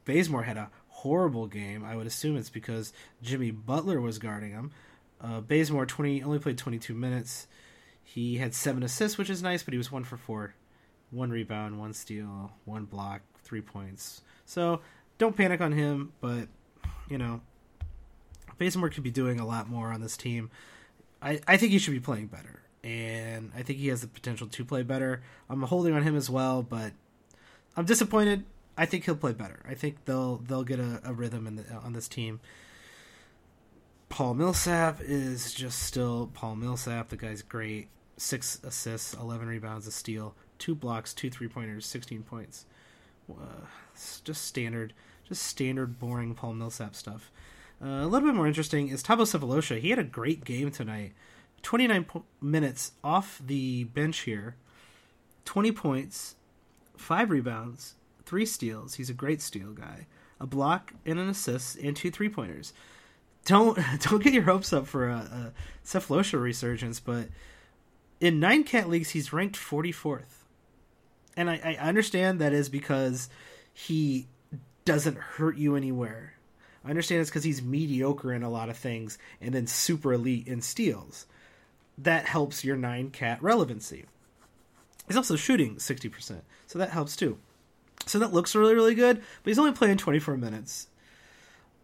Bazemore had a horrible game. I would assume it's because Jimmy Butler was guarding him. Uh, Bazemore twenty only played twenty two minutes. He had seven assists, which is nice, but he was one for four, one rebound, one steal, one block, three points. So don't panic on him, but you know, Bazemore could be doing a lot more on this team. I, I think he should be playing better, and I think he has the potential to play better. I'm holding on him as well, but I'm disappointed I think he'll play better. I think they'll they'll get a, a rhythm in the, on this team. Paul Millsap is just still Paul Millsap. The guy's great. Six assists, eleven rebounds, a steal, two blocks, two three pointers, sixteen points. Uh, just standard, just standard boring Paul Millsap stuff. Uh, a little bit more interesting is Thabo Sefolosha. He had a great game tonight. 29 po- minutes off the bench here. 20 points, 5 rebounds, 3 steals. He's a great steal guy. A block and an assist and two three pointers. Don't [laughs] don't get your hopes up for a, a Sefolosha resurgence, but in nine cat leagues he's ranked 44th. And I, I understand that is because he doesn't hurt you anywhere. I understand it's because he's mediocre in a lot of things and then super elite in steals. That helps your nine cat relevancy. He's also shooting 60%, so that helps too. So that looks really, really good, but he's only playing 24 minutes.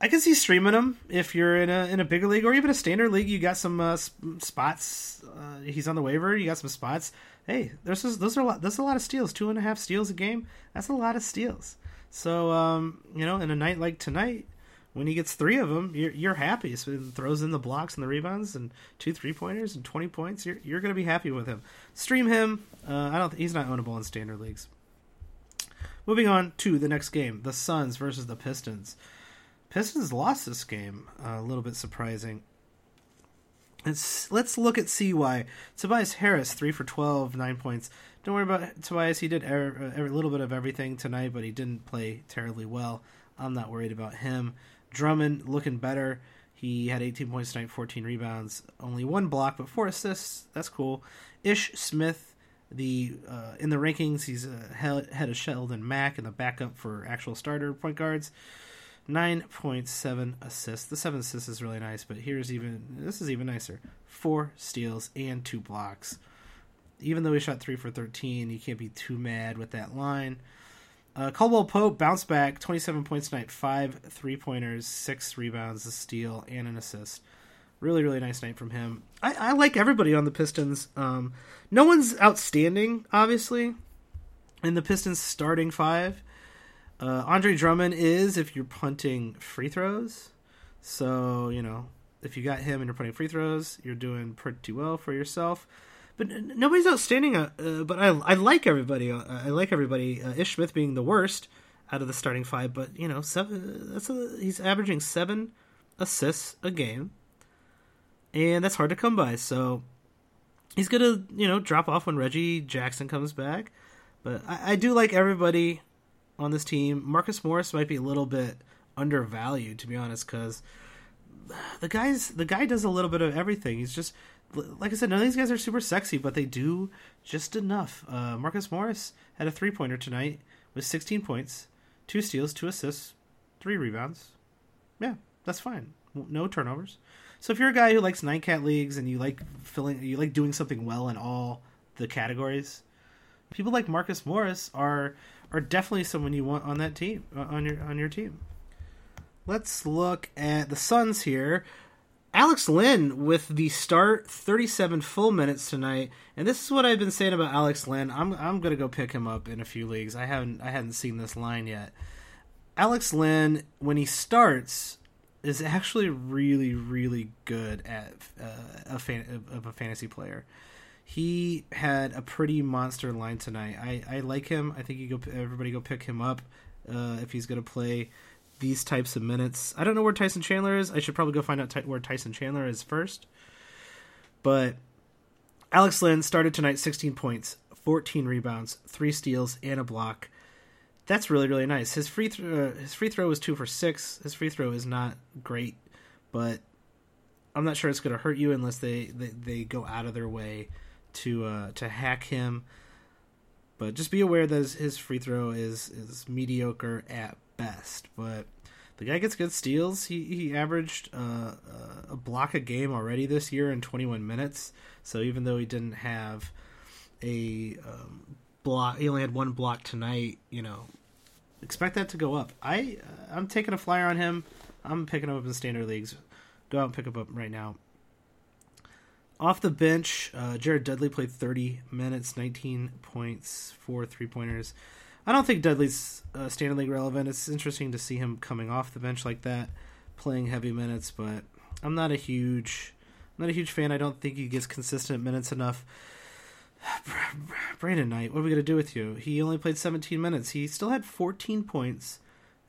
I can see streaming him if you're in a in a bigger league or even a standard league. You got some uh, spots. Uh, he's on the waiver. You got some spots. Hey, there's those are a lot. There's a lot of steals. Two and a half steals a game. That's a lot of steals. So um, you know, in a night like tonight, when he gets three of them, you're, you're happy. So he throws in the blocks and the rebounds and two three pointers and twenty points. You're you're gonna be happy with him. Stream him. Uh, I don't. He's not ownable in standard leagues. Moving on to the next game, the Suns versus the Pistons. Pistons lost this game. Uh, a little bit surprising. Let's let's look at CY. Tobias Harris, three for 12, nine points. Don't worry about Tobias. He did er, a little bit of everything tonight, but he didn't play terribly well. I'm not worried about him. Drummond looking better. He had 18 points tonight, 14 rebounds, only one block, but four assists. That's cool. Ish Smith, the uh, in the rankings, he's ahead of Shelvin Mack in the backup for actual starter point guards. 9.7 assists. The seven assists is really nice, but here's even this is even nicer. Four steals and two blocks. Even though he shot three for 13, you can't be too mad with that line. Uh, Caldwell Pope bounced back, 27 points tonight, five three pointers, six rebounds, a steal, and an assist. Really, really nice night from him. I, I like everybody on the Pistons. Um, no one's outstanding, obviously, in the Pistons starting five. Uh, Andre Drummond is if you're punting free throws. So, you know, if you got him and you're punting free throws, you're doing pretty well for yourself but nobody's outstanding. Uh, uh, but I I like everybody. Uh, I like everybody. Uh, Ish Smith being the worst out of the starting five, but you know, seven. That's a, he's averaging seven assists a game, and that's hard to come by. So he's gonna you know drop off when Reggie Jackson comes back. But I, I do like everybody on this team. Marcus Morris might be a little bit undervalued, to be honest, because the guys the guy does a little bit of everything. He's just like I said, none of these guys are super sexy, but they do just enough. Uh, Marcus Morris had a three pointer tonight with 16 points, two steals, two assists, three rebounds. Yeah, that's fine. No turnovers. So if you're a guy who likes nine cat leagues and you like filling, you like doing something well in all the categories, people like Marcus Morris are are definitely someone you want on that team uh, on your on your team. Let's look at the Suns here. Alex Len with the start 37 full minutes tonight, and this is what I've been saying about Alex Len. I'm I'm gonna go pick him up in a few leagues. I haven't I hadn't seen this line yet. Alex Len, when he starts is actually really really good at uh, a fan of a fantasy player. He had a pretty monster line tonight. I, I like him. I think you go everybody go pick him up uh, if he's gonna play these types of minutes. I don't know where Tyson Chandler is. I should probably go find out where Tyson Chandler is first. But Alex Len started tonight 16 points, 14 rebounds, 3 steals and a block. That's really really nice. His free th- uh, his free throw was 2 for 6. His free throw is not great, but I'm not sure it's going to hurt you unless they, they, they go out of their way to uh, to hack him. But just be aware that his free throw is is mediocre at best. But the guy gets good steals. He he averaged uh, uh, a block a game already this year in 21 minutes. So even though he didn't have a um, block, he only had one block tonight. You know, expect that to go up. I uh, I'm taking a flyer on him. I'm picking him up in standard leagues. Go out and pick him up right now. Off the bench, uh, Jared Dudley played 30 minutes, 19 points, four three pointers. I don't think Dudley's uh, standard league relevant. It's interesting to see him coming off the bench like that, playing heavy minutes, but I'm not a huge, I'm not a huge fan. I don't think he gets consistent minutes enough. Brandon Knight, what are we gonna do with you? He only played 17 minutes. He still had 14 points,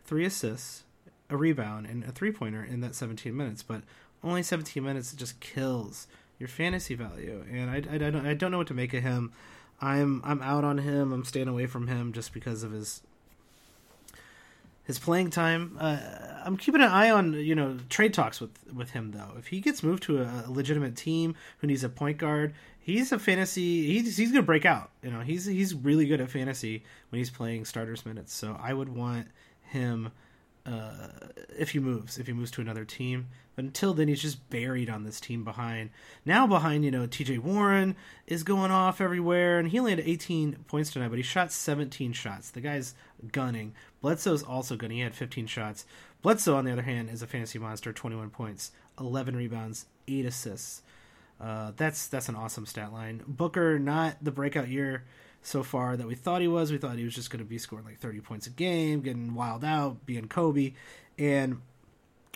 three assists, a rebound, and a three pointer in that 17 minutes. But only 17 minutes just kills your fantasy value, and I, I, I, don't, I don't know what to make of him. I'm I'm out on him. I'm staying away from him just because of his his playing time. Uh, I'm keeping an eye on you know trade talks with with him though. If he gets moved to a, a legitimate team who needs a point guard, he's a fantasy. He's he's gonna break out. You know he's he's really good at fantasy when he's playing starters minutes. So I would want him uh, if he moves, if he moves to another team. But until then, he's just buried on this team behind. Now behind, you know, T.J. Warren is going off everywhere, and he only had 18 points tonight, but he shot 17 shots. The guy's gunning. Bledsoe's also gunning. He had 15 shots. Bledsoe, on the other hand, is a fantasy monster. 21 points, 11 rebounds, 8 assists. Uh, that's that's an awesome stat line. Booker, not the breakout year so far that we thought he was. We thought he was just going to be scoring like 30 points a game, getting wild out, being Kobe. And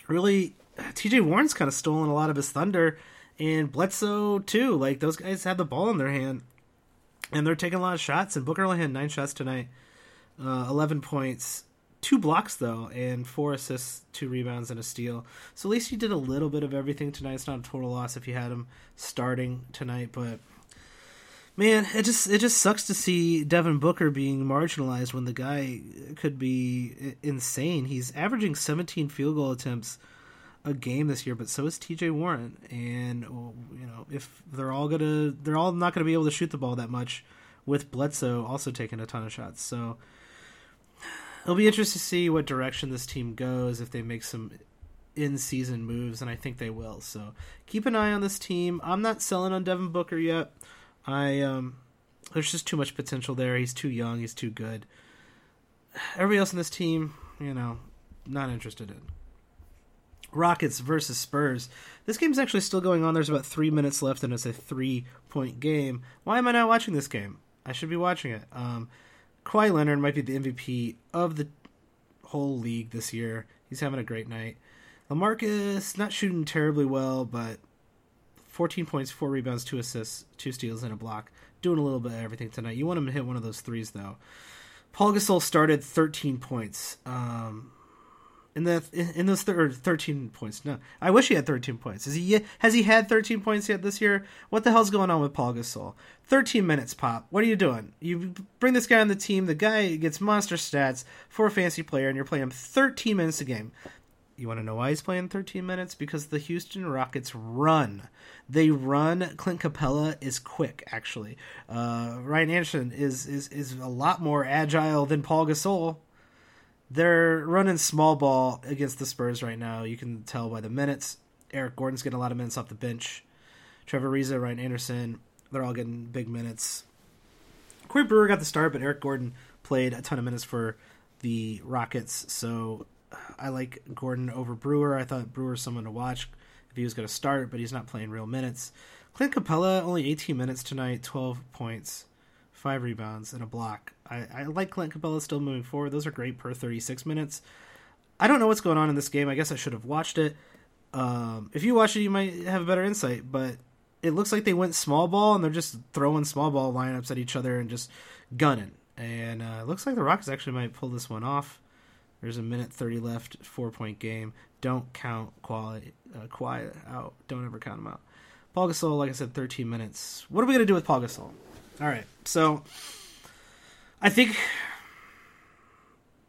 really, TJ Warren's kind of stolen a lot of his thunder, and Bledsoe too. Like, those guys have the ball in their hand, and they're taking a lot of shots. And Booker only had nine shots tonight, uh, 11 points. Two blocks though, and four assists, two rebounds, and a steal. So at least he did a little bit of everything tonight. It's not a total loss if you had him starting tonight, but man, it just it just sucks to see Devin Booker being marginalized when the guy could be insane. He's averaging 17 field goal attempts a game this year, but so is T.J. Warren, and you know if they're all gonna they're all not gonna be able to shoot the ball that much with Bledsoe also taking a ton of shots. So it'll be interesting to see what direction this team goes if they make some in season moves, and I think they will. So keep an eye on this team. I'm not selling on Devin Booker yet. I um, there's just too much potential there. He's too young. He's too good. Everybody else in this team, you know, not interested in. Rockets versus Spurs. This game's actually still going on. There's about three minutes left, and it's a three point game. Why am I not watching this game? I should be watching it. Um, Kawhi Leonard might be the MVP of the whole league this year. He's having a great night. Lamarcus not shooting terribly well, but 14 points, four rebounds, two assists, two steals, and a block. Doing a little bit of everything tonight. You want him to hit one of those threes, though. Pau Gasol started 13 points. Um, in the in those thir- 13 points. No, I wish he had 13 points. Is he has he had 13 points yet this year? What the hell's going on with Pau Gasol? 13 minutes, pop. What are you doing? You bring this guy on the team. The guy gets monster stats for a fancy player, and you're playing him 13 minutes a game. You want to know why he's playing 13 minutes? Because the Houston Rockets run. They run. Clint Capela is quick, actually. Uh, Ryan Anderson is, is is a lot more agile than Pau Gasol. They're running small ball against the Spurs right now. You can tell by the minutes. Eric Gordon's getting a lot of minutes off the bench. Trevor Ariza, Ryan Anderson, they're all getting big minutes. Corey Brewer got the start, but Eric Gordon played a ton of minutes for the Rockets, so I like Gordon over Brewer. I thought Brewer's someone to watch if he was going to start, but he's not playing real minutes. Clint Capela only 18 minutes tonight, 12 points, five rebounds, and a block. I, I like Clint Capela still moving forward. Those are great per 36 minutes. I don't know what's going on in this game. I guess I should have watched it. Um, if you watch it, you might have a better insight. But it looks like they went small ball and they're just throwing small ball lineups at each other and just gunning. And uh, it looks like the Rockets actually might pull this one off. There's a minute 30 left, four point game. Don't count quality, uh, Kawhi out. Don't ever count them out. Pau Gasol, like I said, 13 minutes. What are we going to do with Pau Gasol? All right. So I think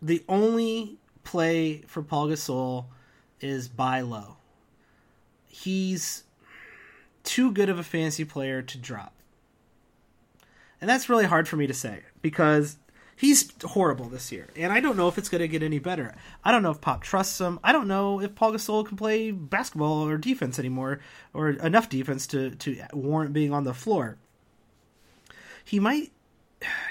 the only play for Pau Gasol is buy low. He's too good of a fancy player to drop. And that's really hard for me to say because he's horrible this year, and I don't know if it's going to get any better. I don't know if Pop trusts him. I don't know if Pau Gasol can play basketball or defense anymore, or enough defense to to warrant being on the floor. He might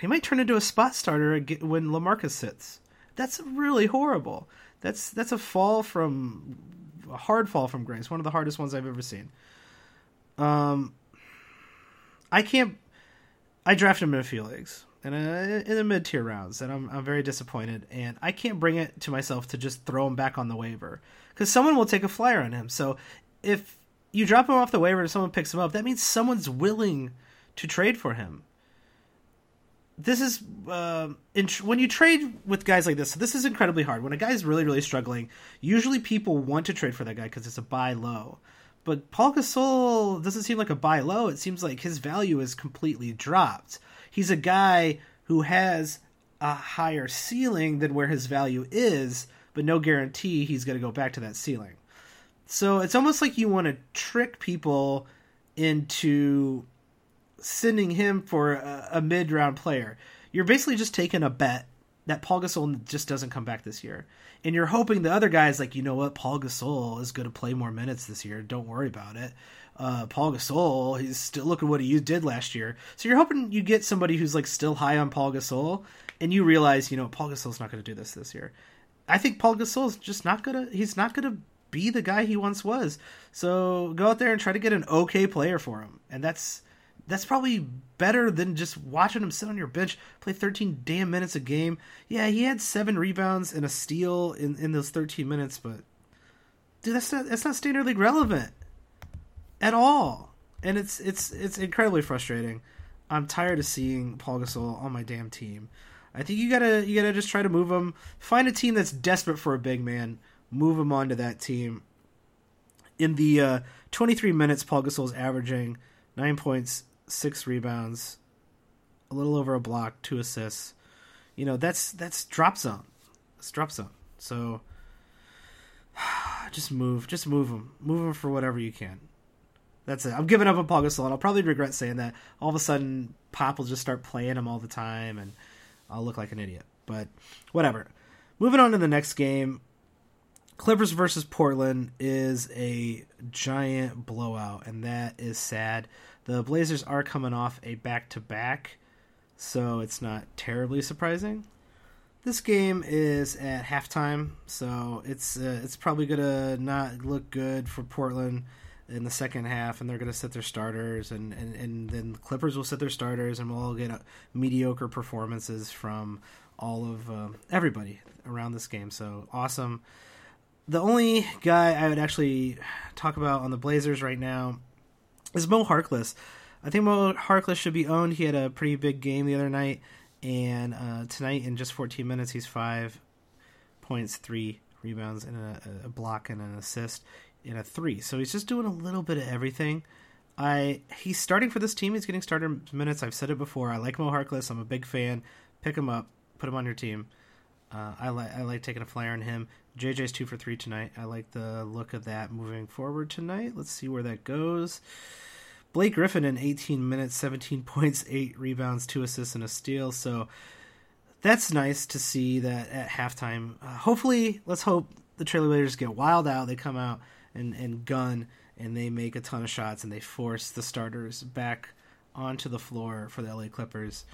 he might turn into a spot starter when Lamarcus sits. That's really horrible. That's that's a fall from a hard fall from grace. One of the hardest ones I've ever seen. Um, I can't. I drafted him in a few leagues in, a, in the mid tier rounds, and I'm I'm very disappointed. And I can't bring it to myself to just throw him back on the waiver because someone will take a flyer on him. So if you drop him off the waiver and someone picks him up, that means someone's willing to trade for him. This is uh, when you trade with guys like this. This is incredibly hard. When a guy's really, really struggling, usually people want to trade for that guy because it's a buy low. But Pau Gasol doesn't seem like a buy low. It seems like his value is completely dropped. He's a guy who has a higher ceiling than where his value is, but no guarantee he's going to go back to that ceiling. So it's almost like you want to trick people into sending him for a, a mid round player. You're basically just taking a bet that Pau Gasol just doesn't come back this year. And you're hoping the other guy's like, you know what, Pau Gasol is going to play more minutes this year. Don't worry about it. Uh, Pau Gasol, he's still look at what he did last year. So you're hoping you get somebody who's like still high on Pau Gasol, and you realize, you know, Pau Gasol's not going to do this this year. I think Pau Gasol's just not gonna. He's not gonna be the guy he once was. So go out there and try to get an okay player for him, and that's that's probably better than just watching him sit on your bench, play 13 damn minutes a game. Yeah, he had seven rebounds and a steal in, in those 13 minutes, but dude, that's not that's not standard league relevant at all, and it's it's it's incredibly frustrating. I'm tired of seeing Pau Gasol on my damn team. I think you gotta you gotta just try to move him. Find a team that's desperate for a big man. Move him onto that team. In the uh, 23 minutes, Pau Gasol's averaging nine points, six rebounds, a little over a block, two assists. You know that's that's drop zone. It's drop zone. So [sighs] just move, just move him, move him for whatever you can. That's it. I'm giving up on Pau Gasol, I'll probably regret saying that. All of a sudden, Pop will just start playing him all the time, and I'll look like an idiot. But whatever. Moving on to the next game. Clippers versus Portland is a giant blowout, and that is sad. The Blazers are coming off a back to back, so it's not terribly surprising. This game is at halftime, so it's uh, it's probably gonna not look good for Portland in the second half, and they're gonna set their starters, and, and, and then the Clippers will set their starters, and we'll all get mediocre performances from all of uh, everybody around this game. So awesome the only guy I would actually talk about on the Blazers right now is Mo Harkless. I think Mo Harkless should be owned. He had a pretty big game the other night, and uh, tonight in just 14 minutes, he's five points, three rebounds, and a, a block and an assist in a three. So he's just doing a little bit of everything. I he's starting for this team. He's getting starter minutes. I've said it before. I like Mo Harkless. I'm a big fan. Pick him up. Put him on your team. Uh, I like I like taking a flyer on him. JJ's two for three tonight. I like the look of that moving forward tonight. Let's see where that goes. Blake Griffin in 18 minutes, 17 [laughs] points, eight rebounds, two assists, and a steal. So that's nice to see that at halftime. Uh, hopefully, let's hope the Trailblazers get wild out. They come out and, and gun and they make a ton of shots and they force the starters back onto the floor for the LA Clippers.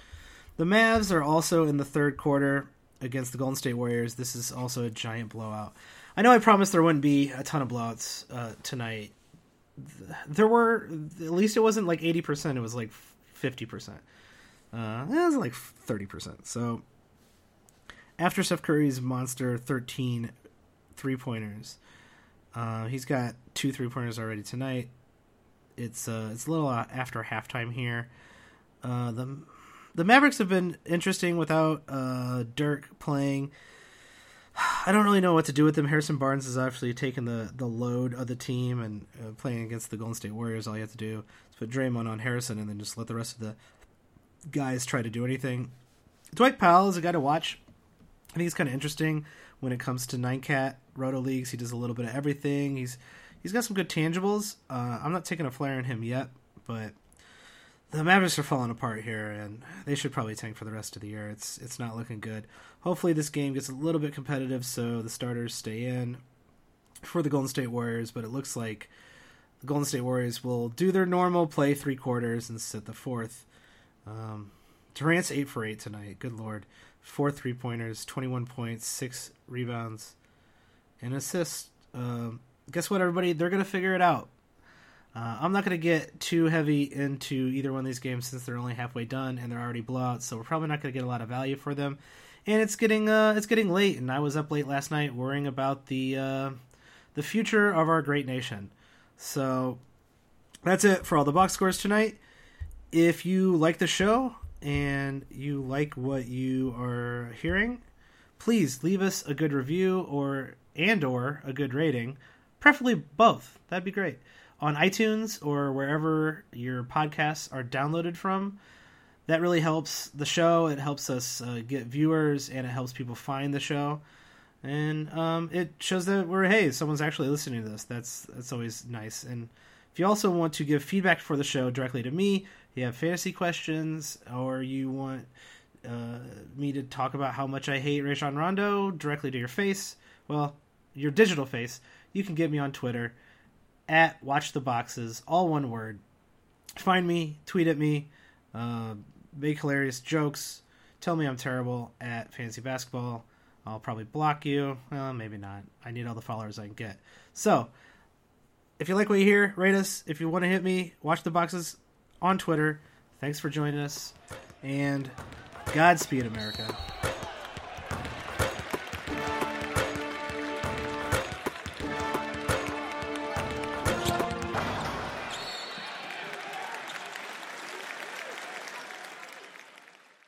The Mavs are also in the third quarter against the Golden State Warriors. This is also a giant blowout. I know I promised there wouldn't be a ton of blowouts uh, tonight. There were at least it wasn't like eighty percent. It was like fifty percent. Uh, it was like thirty percent. So after Steph Curry's monster 13 three pointers, uh, he's got two three pointers already tonight. It's uh, it's a little after halftime here. Uh, the the Mavericks have been interesting without uh, Dirk playing. I don't really know what to do with them. Harrison Barnes has actually taken the, the load of the team and uh, playing against the Golden State Warriors. All you have to do is put Draymond on Harrison and then just let the rest of the guys try to do anything. Dwight Powell is a guy to watch. I think he's kind of interesting when it comes to nine cat roto leagues. He does a little bit of everything. He's he's got some good tangibles. Uh, I'm not taking a flare on him yet, but the Mavericks are falling apart here, and they should probably tank for the rest of the year. It's it's not looking good. Hopefully, this game gets a little bit competitive, so the starters stay in for the Golden State Warriors. But it looks like the Golden State Warriors will do their normal play three quarters and sit the fourth. Um, Durant's eight for eight tonight. Good lord, four three pointers, twenty one points, six rebounds, and assists. Um, guess what, everybody? They're gonna figure it out. Uh, I'm not going to get too heavy into either one of these games since they're only halfway done and they're already blowouts, so we're probably not going to get a lot of value for them. And it's getting uh, it's getting late, and I was up late last night worrying about the uh, the future of our great nation. So that's it for all the box scores tonight. If you like the show and you like what you are hearing, please leave us a good review or and or a good rating, preferably both. That'd be great. On iTunes or wherever your podcasts are downloaded from. That really helps the show. It helps us uh, get viewers and it helps people find the show. And um, it shows that we're hey, someone's actually listening to this. That's that's always nice. And if you also want to give feedback for the show directly to me, you have fantasy questions, or you want uh, me to talk about how much I hate Rajon Rondo directly to your face, well, your digital face, you can get me on Twitter at Watch the Boxes, all one word. Find me, tweet at me, uh, make hilarious jokes, tell me I'm terrible at fantasy basketball. I'll probably block you. Well, maybe not. I need all the followers I can get. So, if you like what you hear, rate us. If you want to hit me, watch the boxes on Twitter. Thanks for joining us, and Godspeed, America.